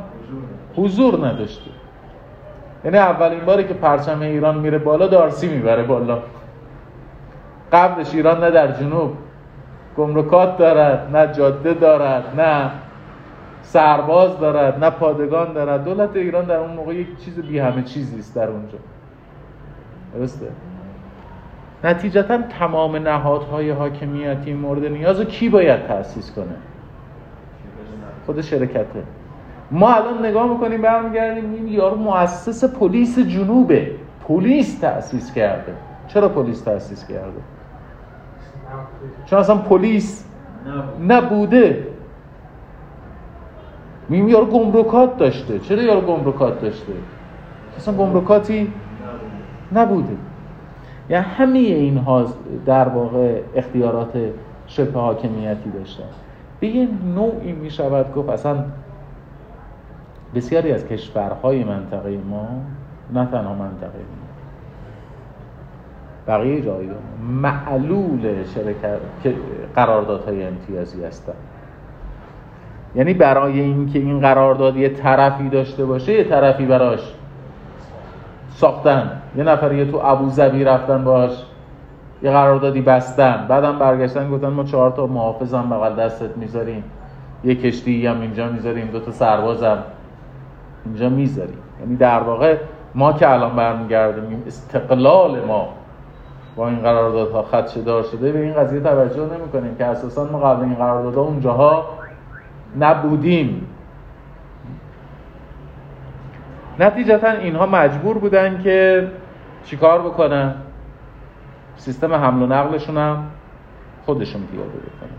حضور نداشته. یعنی اولین باری که پرچم ایران میره بالا دارسی می‌بره بالا. قبلش ایران نه در جنوب. گمرکات دارد نه جاده دارد نه سرباز دارد نه پادگان دارد. دولت ایران در اون موقع یک چیز بی همه چیزی است در اونجا. درسته؟ نتیجتا تمام نهادهای حاکمیتی مورد نیاز رو کی باید تأسیس کنه؟ خود شرکته. ما الان نگاه می‌کنیم برمیگردیم این یارو مؤسس پلیس جنوبه. پلیس تأسیس کرده. چرا پلیس تأسیس کرده؟ چون اصلا پلیس نبوده. میم یارو گمرکات داشته. چرا یارو گمرکات داشته؟ اصلا گمرکاتی نبوده. یعنی همه اینها در واقع اختیارات شبه حاکمیتی داشتن. به یه نوعی می شود گفت اصلا بسیاری از کشورهای منطقه ما نه تنها منطقه ما بقیه جایی معلول شرکت قراردادهای امتیازی هستن. یعنی برای اینکه این قرارداد یه طرفی داشته باشه یه طرفی براش ساختن. یه نفر یه تو ابوظبی رفتن باش یه قراردادی بستن. بعدم برگشتن گفتن ما چهار تا محافظم بغل دستت می‌ذاریم. یه کشتی هم اینجا می‌ذاریم دو تا سربازم اینجا می‌ذاریم. یعنی در واقع ما که الان برمیگردیم استقلال ما با این قراردادها خدشه دار شده به این قضیه توجه نمی کنیم که اساسا ما قبل این قراردادها اونجاها نبودیم. نتیجتا اینها مجبور بودن که چیکار بکنن؟ سیستم حمل و نقلشون هم خودشون پیاده بکنن.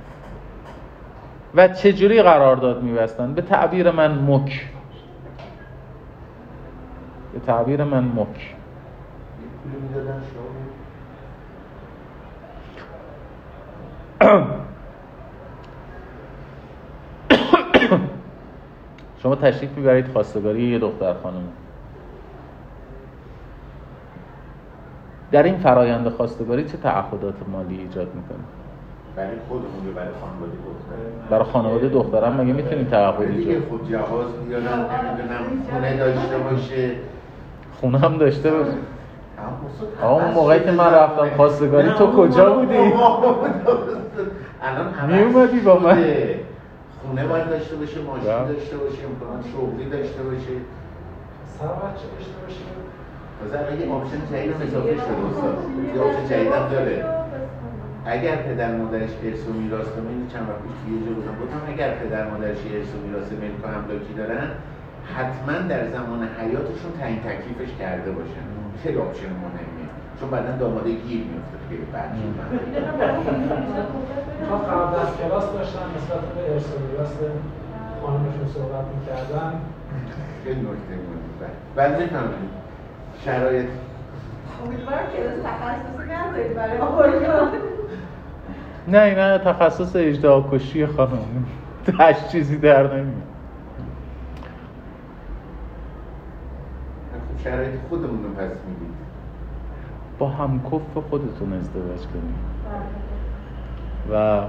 و چجوری قرارداد میبستن؟ به تعبیر من مک. به تعبیر من مک. *clears throat* شما تشریف می‌برید خواستگاری یه دختر خانم. در این فرایند خواستگاری چه تعهدات مالی ایجاد می‌کنه برای خودمون برای خانواده دختر برای خانواده دخترم مگه می‌تونیم تعهد ایجاد خود جواز بیارن نمی‌دونم خونه داشته باشه. خونه هم داشته باشه. آقا اون موقعی که من رفتم خواستگاری تو کجا بودی؟ *laughs* الان می اومدی با من؟ خونه باید داشته باشه ماشین داشته باشه امکانات شغلی داشته باشه سر بچه داشته باشه مثلا یه option جدید هم اضافه شده استاد. یه option جدید هم داره. اگر پدر مادرش ارث و میراث این چند وقت پیش توی جا بودم گفتم اگر پدر مادرش ارث و میراث ملک و املاکی دارن حتما در زمان حیاتشون تعیین تکلیفش کرده باشن. خیلی option مهمیه. چون بعدا داماده گیر میفته خیلی بد ما قبل از کلاس داشتن نسبت به میراث خانمشون صحبت می‌کردن. خیلی نکته مهمه بعد می‌فهمید شرایط. امیدوارم کلاس تخصصی ندارید برای ما نه اینا تخصص اجدها کشی خانم. تش چیزی در نمیاد. شرایط خودمون رو پس می‌دید با همکف خودتون ازدواج کنید. و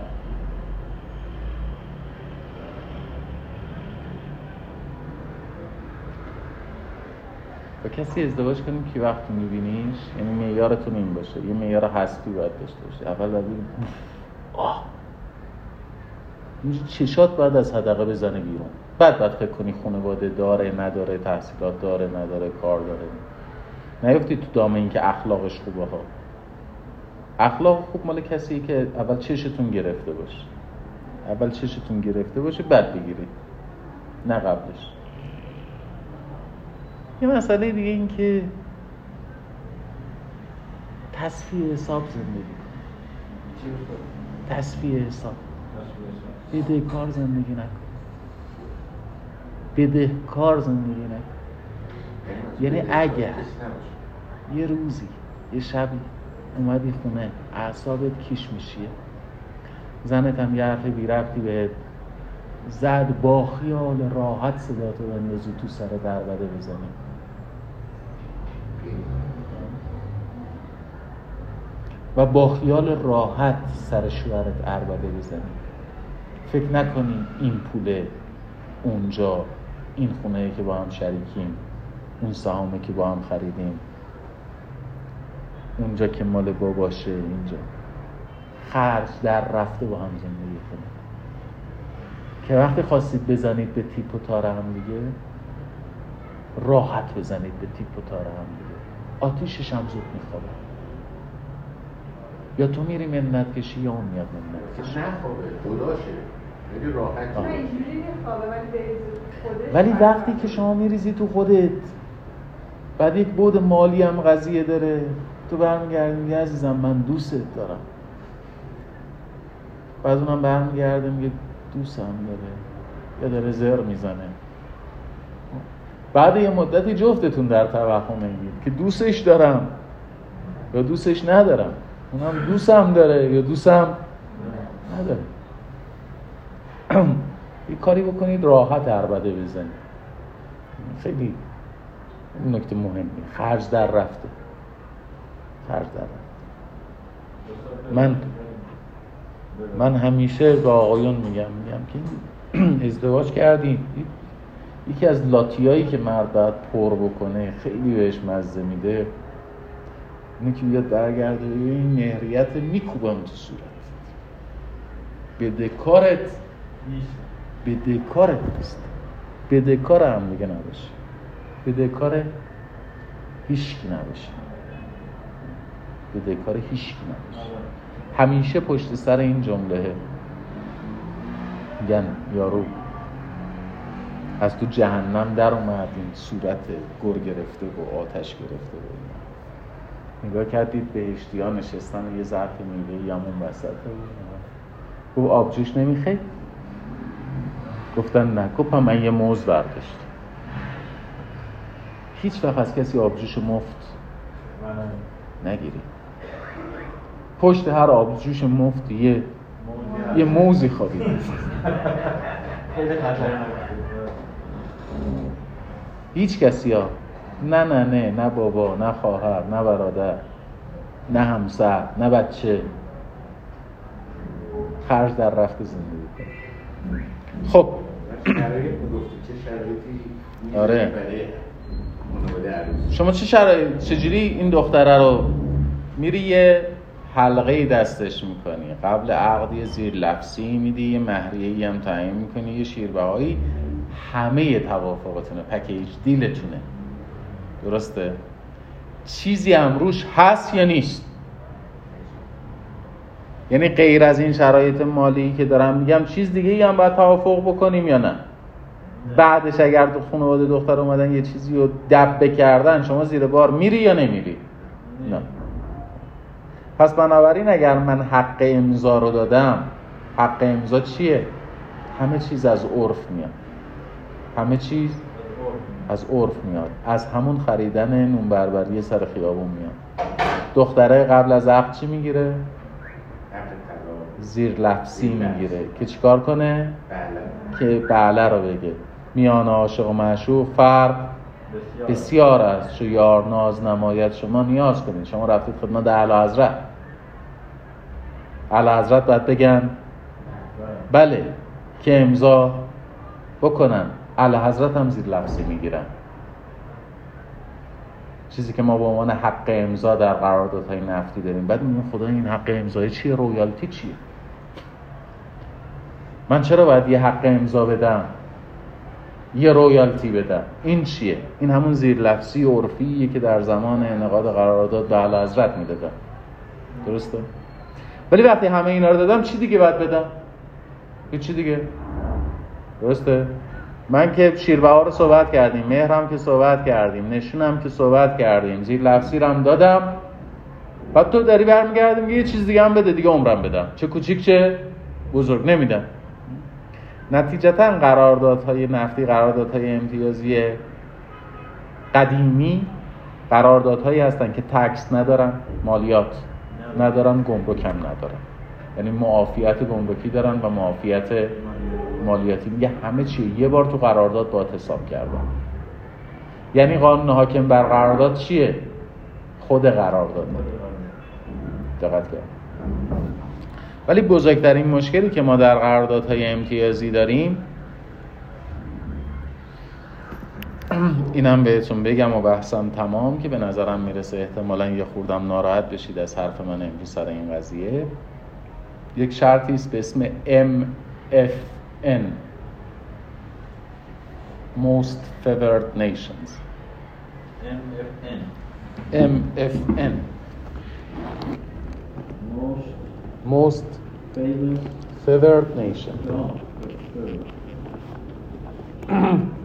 با کسی ازدواج کنیم که وقتی میبینیش یعنی معیارتون این باشه. یه معیار هستی باید داشته باشه. اول باید آه چشات باید از حدقه بزنه بیرون. بعد باید فکر کنی خانواده داره نداره تحصیلات داره نداره کار داره. نیفتی تو دامه این که اخلاقش خوبه ها. اخلاق خوب مال کسی که اول چشتون گرفته باشه. اول چشتون گرفته باشه بعد بگیرید. نه قبلش. یه مسئله دیگه این که تصفیه حساب زندگی تصفیه حساب. بده کار زندگی نکن. بده کار زندگی نکن. یعنی اگر یه روزی یه شبی اومدی خونه اعصابت کیش میشیه زنت هم یه حرف بی ربطی بهت زد با خیال راحت صداتو بندازی تو سر دربده بزنی. و با خیال راحت سر شوهرت عربده بزنی. فکر نکنی این پوله اونجا این خونه که با هم شریکیم اون سهامه که با هم خریدیم. اونجا که مال باشه اینجا. خرج در رفته با هم زندگی کنیم که وقتی خواستید بزنید به تیپ و تار هم دیگه راحت بزنید به تیپ و تار هم دیگه. آتیشش هم زود میخوابه. یا تو میری منت کشی یا اون میاد منت کشی. نخوابه خداشه. خیلی راحت. ولی وقتی که شما میریزی تو خودت بعد یک بود مالی هم قضیه داره. تو برمیگردی میگه عزیزم من دوستت دارم. بعد اونم برمیگرده میگه دوستم داره یا داره زر می‌زنه. بعد یه مدتی جفتتون در توهم میگید که دوستش دارم یا دوستش ندارم. اونم دوستم داره یا دوستم نداره. *clears throat* یه کاری بکنید راحت عربده بزنید. خیلی نکته مهمی. خرج در رفته. در رفته من من همیشه به آقایون میگم میگم که *clears throat* ازدواج کردیم یکی از لاتیایی که مرد باید پر بکنه خیلی بهش مزه میده اینه که بیاد برگرده این مهریت میکوبم تو صورت. بدهکارت بدهکارت نیست. بدهکار هم دیگه نباشه. بدهکار هیچکی نباشه. بدهکار هیچکی نباشه همیشه پشت سر این جمله میگن یارو از تو جهنم در اومد این صورت گر گرفته و آتش گرفته و نگاه کردید بهشتی ها نشستن یه ظرف میوه یمون وسط. گفت آبجوش نمی‌خوای گفتن نه. گفتم من یه موز برداشت هیچ وقت از کسی آبجوش مفت نگیری پشت هر آبجوش مفت یه یه موزی خوابید. هیچ کسی ها. نه نه نه نه بابا نه خواهر نه برادر نه همسر نه بچه. خرج در رفت زندگی کنه. خب. آره. شما چه شرایط چجوری این دختره رو میری یه حلقه دستش می‌کنی. قبل عقد یه زیر لفظی میدی یه مهریه هم تعیین می‌کنی یه شیربهایی. همه توافقتونه. پکیج دیلتونه. درسته؟ چیزی هم روش هست یا نیست؟ یعنی غیر از این شرایط مالی که دارم میگم چیز دیگه ای هم باید توافق بکنیم یا نه؟ بعدش اگر تو خانواده دختر اومدن یه چیزی رو دبه کردن شما زیر بار میری یا نمیری؟ نه. پس بنابراین اگر من حق امضا رو دادم حق امضا چیه؟ همه چیز از عرف میاد. همه چیز از عرف میاد. از همون خریدن نون بربری سر خیابون میاد. دختره قبل از عقد چی می‌گیره؟ زیر لفظی می‌گیره. که چیکار کنه؟ که بله رو بگه. میان عاشق و معشوق فرق بسیار. است. چو یار ناز نمایت شما نیاز کنید شما رفتید خدمت اعلی حضرت. اعلی حضرت باید بگن بله که امضا بکنن. اعلی حضرت هم زیر لفظی می‌گیرن. چیزی که ما به عنوان حق امضا در قراردادهای نفتی داریم. بعد میگیم خدا این حق امضای چیه؟ رویالتی چیه؟ من چرا باید یه حق امضا بدم؟ یه رویالتی بدم این چیه؟ این همون زیر لفظی عرفیه که در زمان انعقاد قرارداد به اعلی حضرت می‌دادم درسته؟ ولی وقتی همه اینا رو دادم چی دیگه باید بدم؟ چی دیگه؟ درسته؟ من که شیربها رو صحبت کردیم مهرم که صحبت کردیم نشونم که صحبت کردیم زیر لفظی رو هم دادم. بعد تو داری برمیگردیم یه چیز دیگه هم بده دیگه عمرم بدم. چه کوچیک چه بزرگ. نمیدم. نتیجتا قراردادهای نفتی قراردادهای امتیازی قدیمی قراردادهایی هستن که تکس ندارن مالیات ندارن گمرک هم ندارن. یعنی معافیت گمرکی دارن و معافیت مالیاتی. میگه همه چی یه بار تو قرارداد با حساب کردن. یعنی قانون حاکم بر قرارداد چیه؟ خود قرارداد. دقت کرد ولی بزرگترین مشکلی که ما در قراردادهای امتیازی داریم اینم بهتون بگم و بحثم تمام که به نظرم می‌رسه احتمالا یه خوردم ناراحت بشید از حرف من امروز سر این قضیه. یک شرطی است به اسم MFN Most Favored Nations. MFN MFN Most Favored Nation. *clears throat*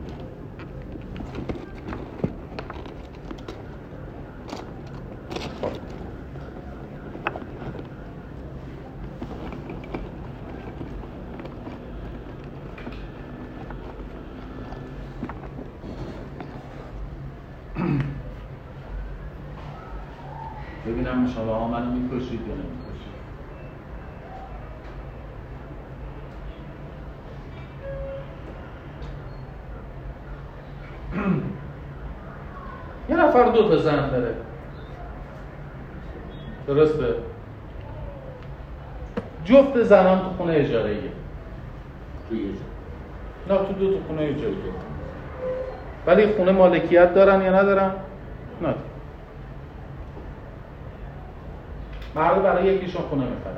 ببینم شما ها منو می‌کشید یا *clears throat* یه نفر دو تا زن داره. درسته؟ جفت زنان تو خونه اجاره. ایه نه تو دو تا خونه اجاره. ولی خونه مالکیت دارن یا ندارن؟ نه. مرد برای یکیشون خونه می‌خرن.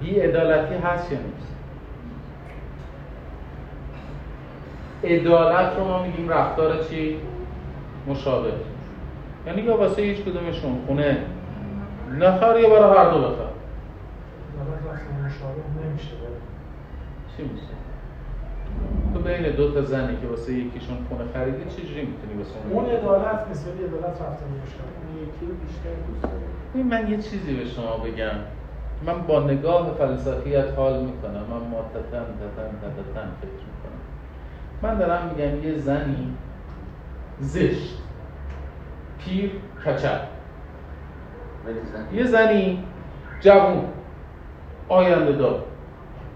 بی عدالتی هست یا نیست؟ عدالت رو ما میگیم رفتار چی؟ مشابه. یعنی که واسه هیچ کدومشون. خونه. نخر یا برای هر دو بخر. چی میشه؟ تو بین دو تا زنی که واسه یکیشون خونه خریدی چجوری می‌تونی واسه اون عدالت به عدالت رفتار مشابه اون یکی رو بیشتر دوست داره. من یه چیزی به شما بگم. من با نگاه فلسفیت حال می‌کنم. من ماتتن تتن تتن فکر می‌کنم. من دارم میگم یه زنی زشت پیر کچل. یه زنی جوون آینده دار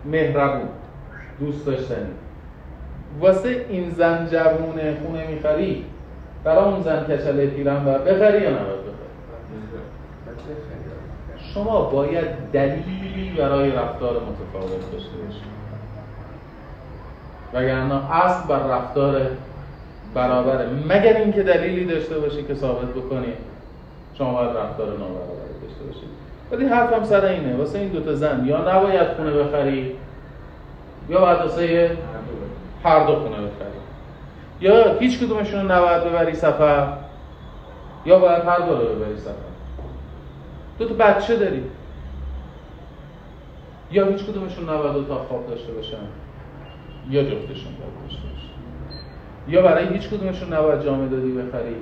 مهربون دوست داشتنی. واسه این زن جوونه خونه می‌خری برای اون زن کچله پیرم و بخری یا نباید بخری؟ شما باید دلیلی برای رفتار متفاوت داشته باشید وگرنه اصل بر رفتار برابره. مگر اینکه دلیلی داشته باشی که ثابت بکنی شما باید رفتار نابرابری داشته باشید ولی حرفم سر اینه. واسه این دوتا زن یا نباید خونه بخری یا باید واسه هر دو خونه بخری. یا هیچ کدومشون نباید ببری سفر یا باید هر دو رو ببری سفر. دو تا بچه داری. یا هیچ کدومشون نباید اتاق خواب داشته باشن. یا جفتشون باید داشته باشن یا برای هیچ کدومشون نباید جامعه دادی بخری.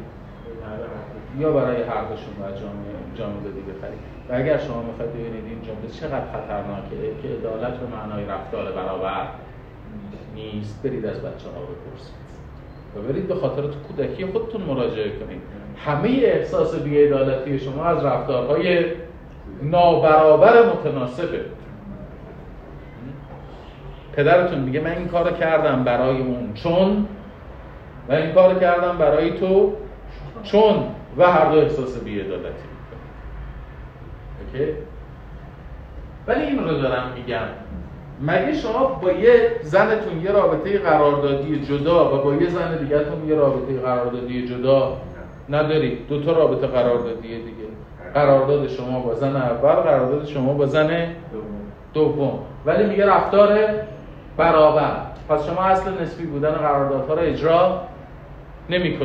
یا برای هر دوشون باید جامعه جامعه دادی بخری. و اگر شما می‌خواید ببینید این جمله چقدر خطرناکه که عدالت به معنای رفتار برابر نیست برید از بچه ها بپرسید. و برید به خاطر تو کودکی خودتون مراجعه کنید. همه احساس بیعدالتی شما از رفتارهای نابرابر متناسبه. پدرتون میگه من این کارو کردم برای اون. چون؟ و این کارو کردم برای تو. چون؟ و هر دو احساس بیعدالتی می‌کنه اوکی؟ ولی این رو دارم میگم. مگه شما با یه زنتون یه رابطه قراردادی جدا و با یه زن دیگهتون یه رابطه قراردادی جدا ندارید دو تا رابطه قراردادی دیگه. قرارداد شما با زن اول قرارداد شما با زن دوم. ولی میگه رفتار برابر. پس شما اصل نسبی بودن قراردادها رو اجرا نمی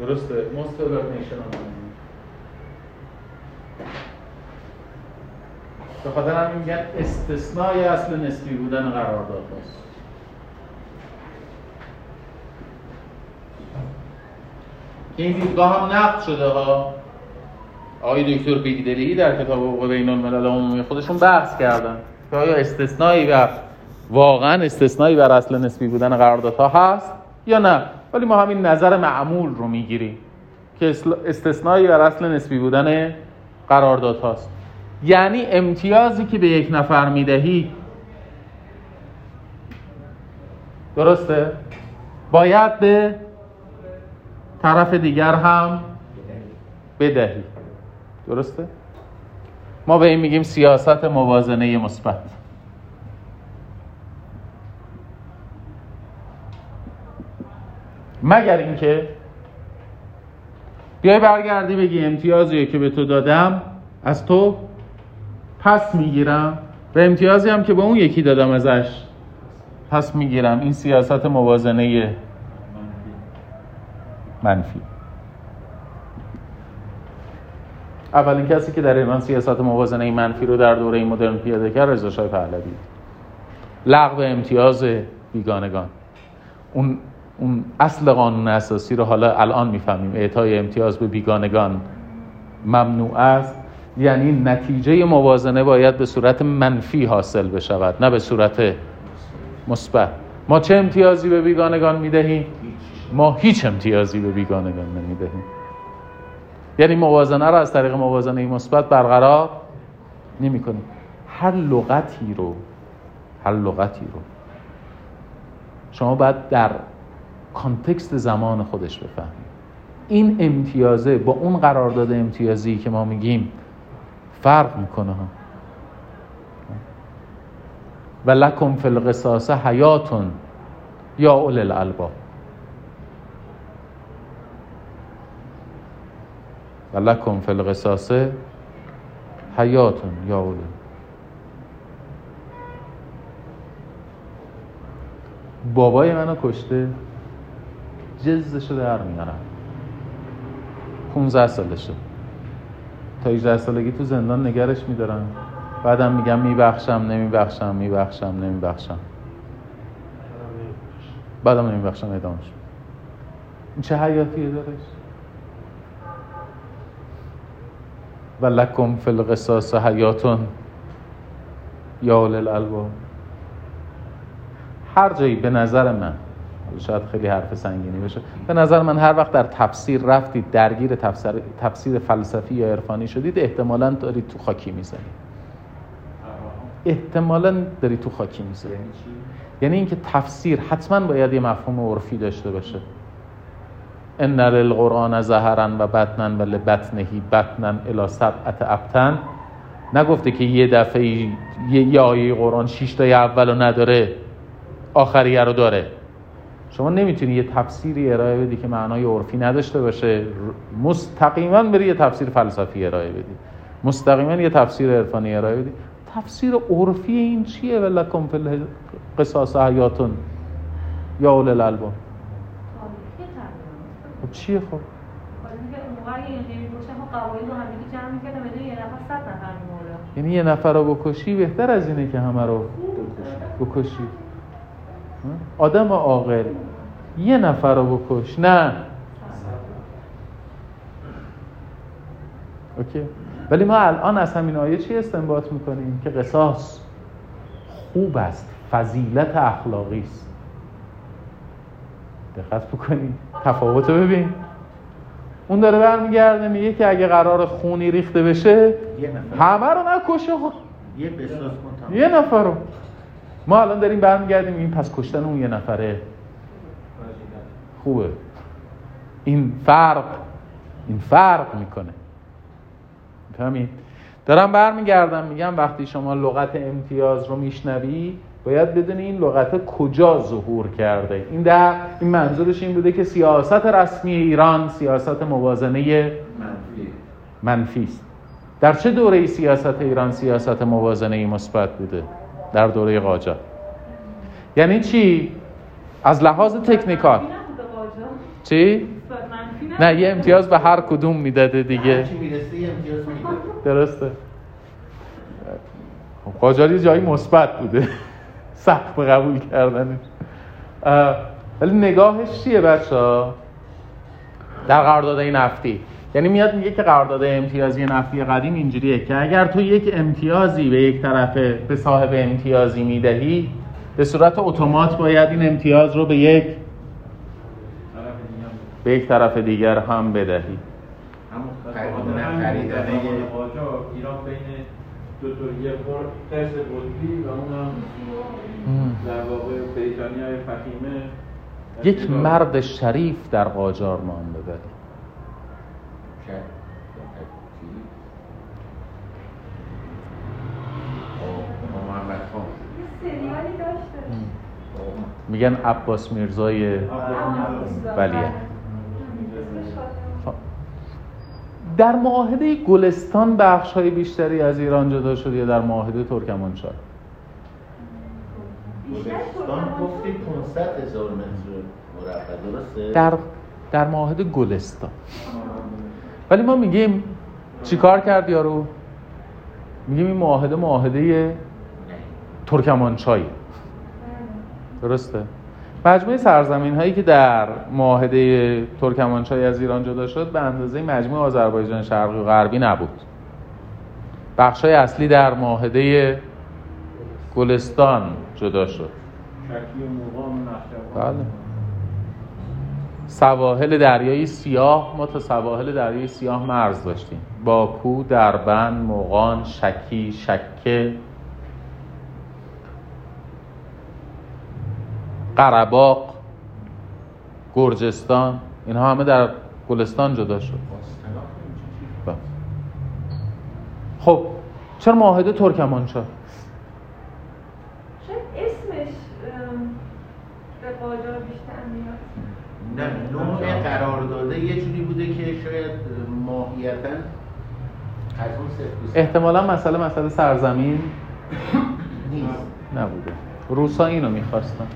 درسته. مستقبرنیشن به خاطر همین میگن استثنای اصل نسبی بودن قرارداد هست این دیدگاه هم نقد شده ها. آقای دکتر بیگدلی در کتاب حقوق بین الملل عمومی خودشون بحث کردن که آیا استثنایی بر واقعا استثنایی بر اصل نسبی بودن قراردادها هست یا نه؟ ولی ما همین نظر معمول رو می‌گیریم که استثنایی بر اصل نسبی بودن قرارداد هاست یعنی امتیازی که به یک نفر می‌دهی. درسته؟ باید به طرف دیگر هم بدهی. درسته؟ ما به این میگیم سیاست موازنه مثبت. مگر اینکه بیای برگردی بگی امتیازی که به تو دادم از تو پس می‌گیرم. و امتیازی هم که به اون یکی دادم ازش پس می‌گیرم. این سیاست موازنه منفی. اولین کسی که در ایران سیاست موازنه منفی رو در دوره مدرن پیاده کرد رضا شاه پهلوی. لغو امتیاز بیگانگان. اون اون اصل قانون اساسی رو حالا الان می‌فهمیم. اعطای امتیاز به بیگانگان ممنوع است. یعنی نتیجه موازنه باید به صورت منفی حاصل بشود نه به صورت مثبت. ما چه امتیازی به بیگانگان می‌دهیم؟ ما هیچ امتیازی به بیگانگان نمی‌دهیم. یعنی موازنه رو از طریق موازنه مثبت برقرار نمی کنیم هر لغتی رو هر لغتی رو شما باید در کانتکست زمان خودش بفهمید این امتیازه با اون قرارداد امتیازی که ما میگیم فرق می‌کنه و لکم فی القصاص حیاتون یا اول الالباب. و لکم فی القصاص حیاتون یا اول بابای منو کشته. جزشو در میارم. 15 سالشه تا 18 سالگی تو زندان نگرش میدارم بعدم میگم میبخشم نمیبخشم میبخشم نمیبخشم. بعدم نمیبخشم ادامش این چه حیاتیه دارش و لکم فی القصاص حیاتون. یا الالباب هر جایی به نظر من شاید خیلی حرف سنگینی بشه به نظر من هر وقت در تفسیر رفتید درگیر تفسیر, تفسیر فلسفی یا عرفانی شدید احتمالا دارید تو خاکی می‌زنید احتمالا داری تو خاکی می‌زنید یعنی اینکه تفسیر حتما باید یه مفهوم عرفی داشته باشه. ان للقرآن زهرن و بطنن و لبطنهی بطنن الی سبعت ابتن نگفته که یه دفعه یه آیه قرآن شش تا اول نداره آخریه رو داره. شما نمی‌تونی یه تفسیری ارائه بدی که معنای عرفی نداشته باشه. مستقیما بری یه تفسیر فلسفی ارائه بدی. مستقیما یه تفسیر عرفانی ارائه بدی. تفسیر عرفی این چیه؟ ولکم فی قصاص حیاتون. یا اول الالباب. خب چیه خب؟ یعنی یه نفر رو بکشی بهتر از اینه که همه رو بکشی. آدم عاقل. یه نفر رو بکش. نه. اوکی. ولی ما الان از همین آیه چی استنباط می‌کنیم؟ که قصاص خوب است. فضیلت اخلاقی است. دقت بکنیم. تفاوت رو ببین. اون داره برمیگرده میگه که اگه قرار خونی ریخته بشه همه رو نکشه. یه یه نفر رو. ما الان داریم برمیگردیم این پس کشتن اون یه نفره. خوبه. این فرق این فرق می‌کنه. فهمید دارم برمیگردم میگم وقتی شما لغت امتیاز رو میشنوی باید بدونی این لغت کجا ظهور کرده. این در این منظورش این بوده که سیاست رسمی ایران سیاست موازنه منفی. است. در چه دوره سیاست ایران سیاست موازنه مثبت بوده؟ در دوره قاجار. یعنی چی؟ از لحاظ تکنیکال. چی؟ نه یه امتیاز به هر کدوم می‌داده دیگه. درسته. خب قاجاری جایی مثبت بوده. *laughs* سخت به قبول کردن. ولی نگاهش چیه بچه ها در قرارداد نفتی یعنی میاد میگه که قرارداد امتیازی نفتی قدیم اینجوریه که اگر تو یک امتیازی به یک طرفه به صاحب امتیازی می‌دهی به صورت اتومات باید این امتیاز رو به یک به یک طرف دیگر هم بدهی. همون خریدن ایران بین دو تا یه بار قرص قطبی و اونم در واقع بریتانیا فهیمه. یک مرد شریف در قاجار نام ببری میگن عباس میرزای ولیه. در معاهده گلستان بخش های بیشتری از ایران جدا شد یا در معاهده ترکمانچای گلستان گفتی 500 هزار متر درسته؟ در در معاهده گلستان ولی ما میگیم چیکار کرد یارو میگیم این معاهده معاهده ترکمانچای درسته. مجموعه سرزمین هایی که در معاهده ترکمانچای از ایران جدا شد به اندازه مجموعه آذربایجان شرقی و غربی نبود. بخش های اصلی در معاهده گلستان جدا شد. بله. سواحل دریای سیاه ما تا سواحل دریای سیاه مرز داشتیم. باکو، دربند، مغان، شکی، شکه قرباق گرجستان اینها همه در گلستان جدا شد. بله. خب چرا معاهده ترکمانچا شاید اسمش به قاجار بیشتر میاد. نه نوع قرارداده یه جوری بوده که شاید ماهیتا از اون احتمالا مسئله مسئله سرزمین نیست. نبوده. روسا اینو می‌خواستن.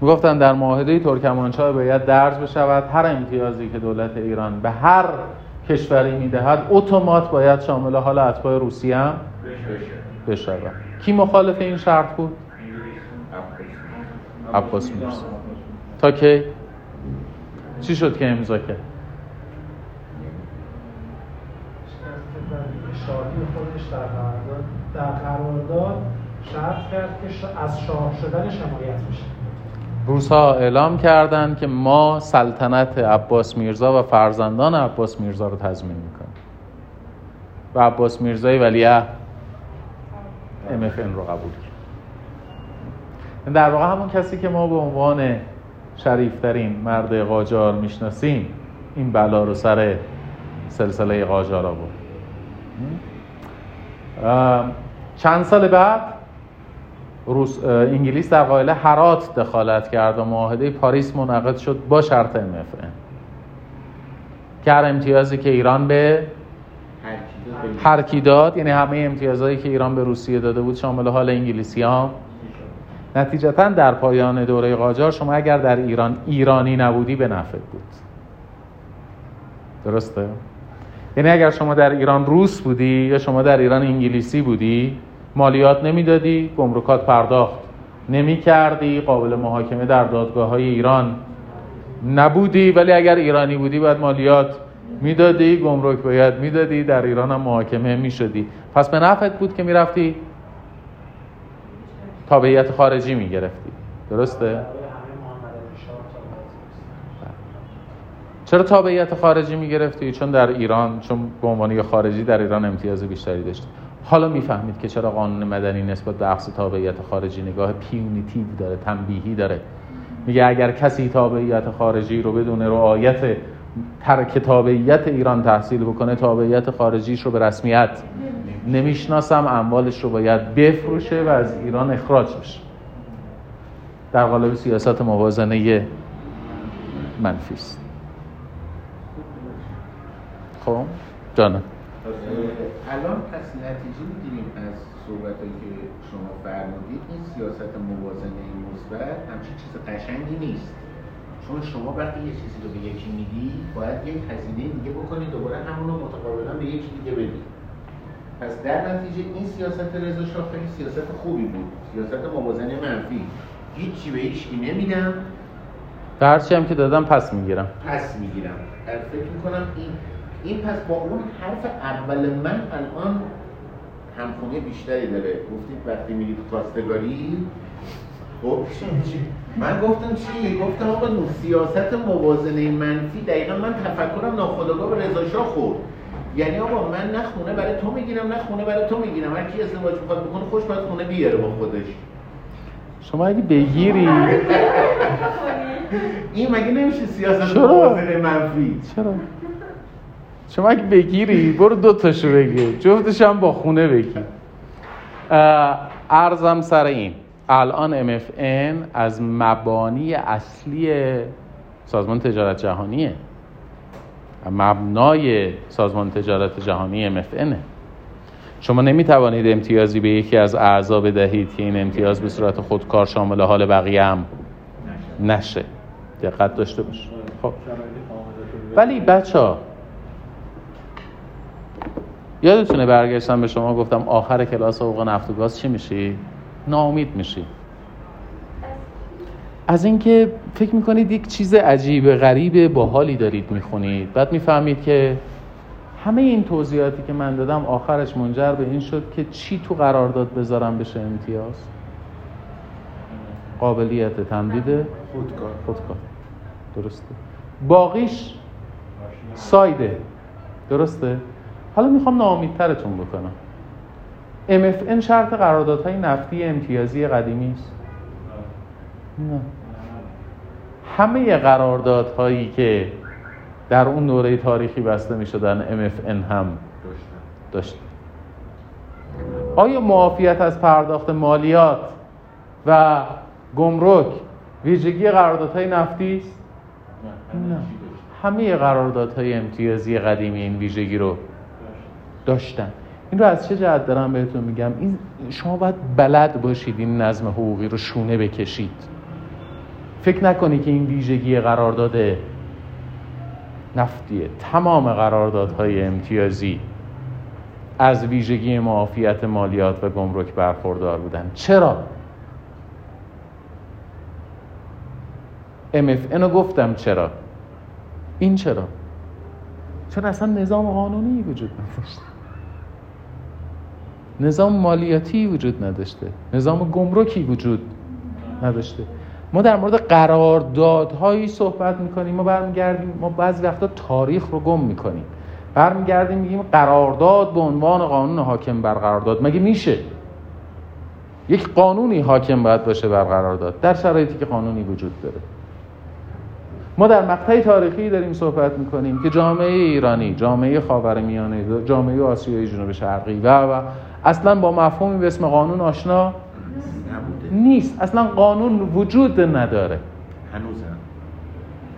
می‌گفتن در معاهده ترکمانچای باید درج بشود هر امتیازی که دولت ایران به هر کشوری می‌دهد اتومات باید شامل حال اتباع روسیه هم بشود کی مخالف این شرط بود؟ عباس میرزا تا کی؟ چی شد که امضا کرد؟ در قرارداد شرط کرد که از شاه شدن شمایت روسا اعلام کردند که ما سلطنت عباس میرزا و فرزندان عباس میرزا رو تضمین می‌کنیم. و عباس میرزای ولیه MFN رو قبول کرد. در واقع همون کسی که ما به عنوان شریفترین مرد قاجار می‌شناسیم این بلا رو سر سلسله قاجار آورد. چند سال بعد روس انگلیس در قائله هرات دخالت کرد و معاهده پاریس منعقد شد با شرط MFN که امتیازی که ایران به هر کی داد یعنی همه امتیازهایی که ایران به روسیه داده بود شامل حال انگلیسی ها نتیجتا در پایان دوره قاجار شما اگر در ایران ایرانی نبودی به نفع بود. درسته؟ یعنی اگر شما در ایران روس بودی یا شما در ایران انگلیسی بودی مالیات نمی‌دادی گمرکات پرداخت نمی کردی قابل محاکمه در دادگاه های ایران نبودی ولی اگر ایرانی بودی باید مالیات می‌دادی گمرک باید می‌دادی در ایران هم محاکمه می‌شدی پس به نفعت بود که می‌رفتی تابعیت خارجی می‌گرفتی درسته؟ چرا تابعیت خارجی می‌گرفتی؟ چون در ایران چون به عنوان خارجی در ایران امتیاز بیشتری داشتی حالا می‌فهمید که چرا قانون مدنی نسبت به بحث تابعیت خارجی نگاه پیونیتیو داره تنبیهی داره. میگه اگر کسی تابعیت خارجی رو بدون رعایت ترک تابعیت ایران تحصیل بکنه تابعیت خارجیش رو به رسمیت نمی‌شناسم اموالش رو باید بفروشه و از ایران اخراج بشه. در قالب سیاست موازنه منفی است. خب؟ جانم. الان پس نتیجه می‌گیریم. از صحبتی که شما فرمودید این سیاست موازنه مثبت همچین چیز قشنگی نیست. چون شما وقتی یه چیزی رو به یکی میدی باید یک هزینه دیگه بکنی دوباره همون رو متقابلا به یکی دیگه بدی. پس در نتیجه این سیاست رضا شاه خیلی سیاست خوبی بود. سیاست موازنه منفی. هیچی به هیچ نمیدم. هرچی هم که دادم پس می‌گیرم. پس می‌گیرم. فکر می‌کنم این این پس با اون حرف اول من الان همخونی بیشتری داره. گفتید وقتی میرید خواستگاری خب چی من گفتم چی؟ گفتم آقا سیاست موازنه منفی. دقیقا من تفکرم ناخودآگاه به رضا خورد. یعنی آقا من نه خونه برای تو می‌گیرم نه خونه برای تو می‌گیرم. هر کی ازدواج می‌خواد بکنه خوش باید خونه بیاره با خودش. شما اگه بگیری. این مگه نمیشه سیاست؟ موازنه منفی؟ چرا؟ شما اگه بگیری برو دو تاشو بگیر. جفتش هم با خونه بگیر. ارزم سر این. الان MFN از مبانی اصلی سازمان تجارت جهانیه. مبنای سازمان تجارت جهانی MFN شما نمی‌توانید امتیازی به یکی از اعضا بدهید که این امتیاز به صورت خودکار شامل حال بقیه هم نشه. دقت داشته باش. خب. ولی بچه ها یادتونه برگشتم به شما گفتم آخر کلاس حقوق نفت و گاز چی میشی؟ ناامید میشی. از اینکه فکر می‌کنید یک چیز عجیب غریب باحالی دارید می‌خونید. بعد می‌فهمید که همه این توضیحاتی که من دادم آخرش منجر به این شد که چی تو قرارداد بذارم بشه امتیاز؟ قابلیت تمدید خودکار. خودکار. درسته. باقیش سایده. درسته؟ حالا می‌خوام ناامیدترتون بکنم. MFN شرط قراردادهای نفتی امتیازی قدیمی است. نه. همه قراردادهایی که در اون دوره تاریخی بسته می شدن MFN هم داشت آیا معافیت از پرداخت مالیات و گمرک ویژگی قراردادهای نفتی است؟ نه همه قراردادهای امتیازی قدیمی این ویژگی رو داشتن. این رو از چه جهت دارم بهتون میگم؟ این شما باید بلد باشید این نظم حقوقی رو شونه بکشید. فکر نکنی که این ویژگی قرارداد نفتیه تمام قراردادهای امتیازی از ویژگی معافیت مالیات و گمرک برخوردار بودن. چرا؟ MFN رو گفتم چرا؟ این چرا؟ چون اصلا نظام قانونی وجود نداشته نظام مالیاتی وجود نداشته. نظام گمرکی وجود نداشته. ما در مورد قراردادهایی صحبت می‌کنیم ما برمیگردیم ما بعضی وقتا تاریخ رو گم می‌کنیم. برمیگردیم میگیم قرارداد به عنوان قانون حاکم بر قرارداد. مگه میشه؟ یک قانونی حاکم باید باشه بر قرارداد در شرایطی که قانونی وجود داره. ما در مقطع تاریخی داریم صحبت می‌کنیم که جامعه ایرانی جامعه خاورمیانه جامعه آسیای جنوب شرقی و و اصلا با مفهومی به اسم قانون آشنا نیست. اصلا قانون وجود نداره. هنوز هم.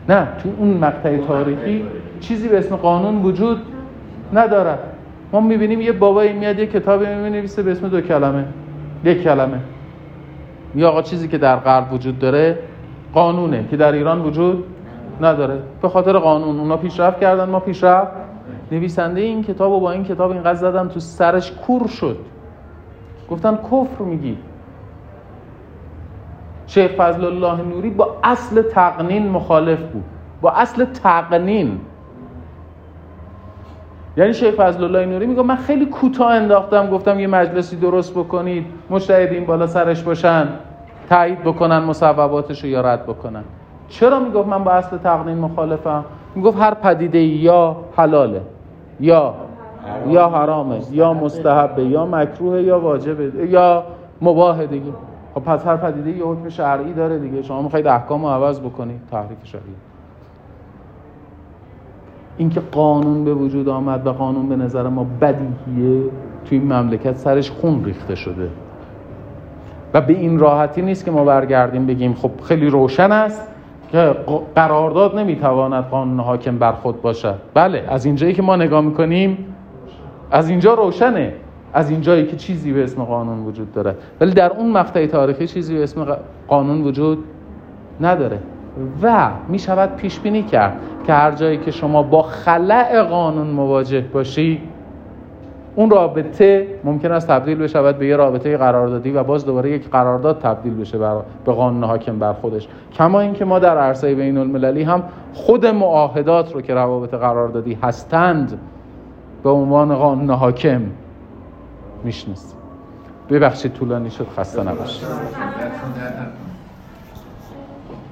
نه تو اون مقطع تاریخی چیزی به اسم قانون وجود نداره. ما می‌بینیم یه بابایی میاد یه کتابی می‌نویسه به اسم دو کلمه. یک کلمه. یا آقا چیزی که در غرب وجود داره قانونه که در ایران وجود نداره. به خاطر قانون. اونا پیشرفت کردن ما پیشرفت نویسنده این کتاب و با این کتاب اینقدر زدن تو سرش کور شد. گفتن کفر میگی. شیخ فضل الله نوری با اصل تقنین مخالف بود. با اصل تقنین. یعنی شیخ فضل الله نوری میگه من خیلی کوتاه انداختم گفتم یه مجلسی درست بکنید مجتهدین بالا سرش باشن تایید بکنن مصوباتش رو یا رد بکنن. چرا می‌گفت من با اصل تقنین مخالفم؟ می‌گفت هر پدیده یا حلاله. یا یا حرامه یا مستحبه یا مکروه یا واجبه یا مباهه دیگه. خب پس هر پدیده یه حکم شرعی داره دیگه. شما می‌خواید احکام رو عوض بکنید تحریف شرعی. اینکه قانون به وجود آمد و قانون به نظر ما بدیهیه توی این مملکت سرش خون ریخته شده. و به این راحتی نیست که ما برگردیم بگیم خب خیلی روشن است. که قرارداد نمی‌تواند قانون حاکم بر خود باشد. بله از اینجایی که ما نگاه می‌کنیم از اینجا روشنه. از اینجایی که چیزی به اسم قانون وجود داره. ولی در اون مقطع تاریخی چیزی به اسم قانون وجود نداره. و می شود پیش بینی کرد که هر جایی که شما با خلع قانون مواجه باشی اون رابطه ممکن است تبدیل بشود به یه رابطه قراردادی و باز دوباره یک قرارداد تبدیل بشه بر به قانون حاکم بر خودش کما اینکه ما در عرصه بین المللی هم خود معاهدات رو که روابط قراردادی هستند به عنوان قانون حاکم می‌شناسیم ببخشید طولانی شد خسته نباشید.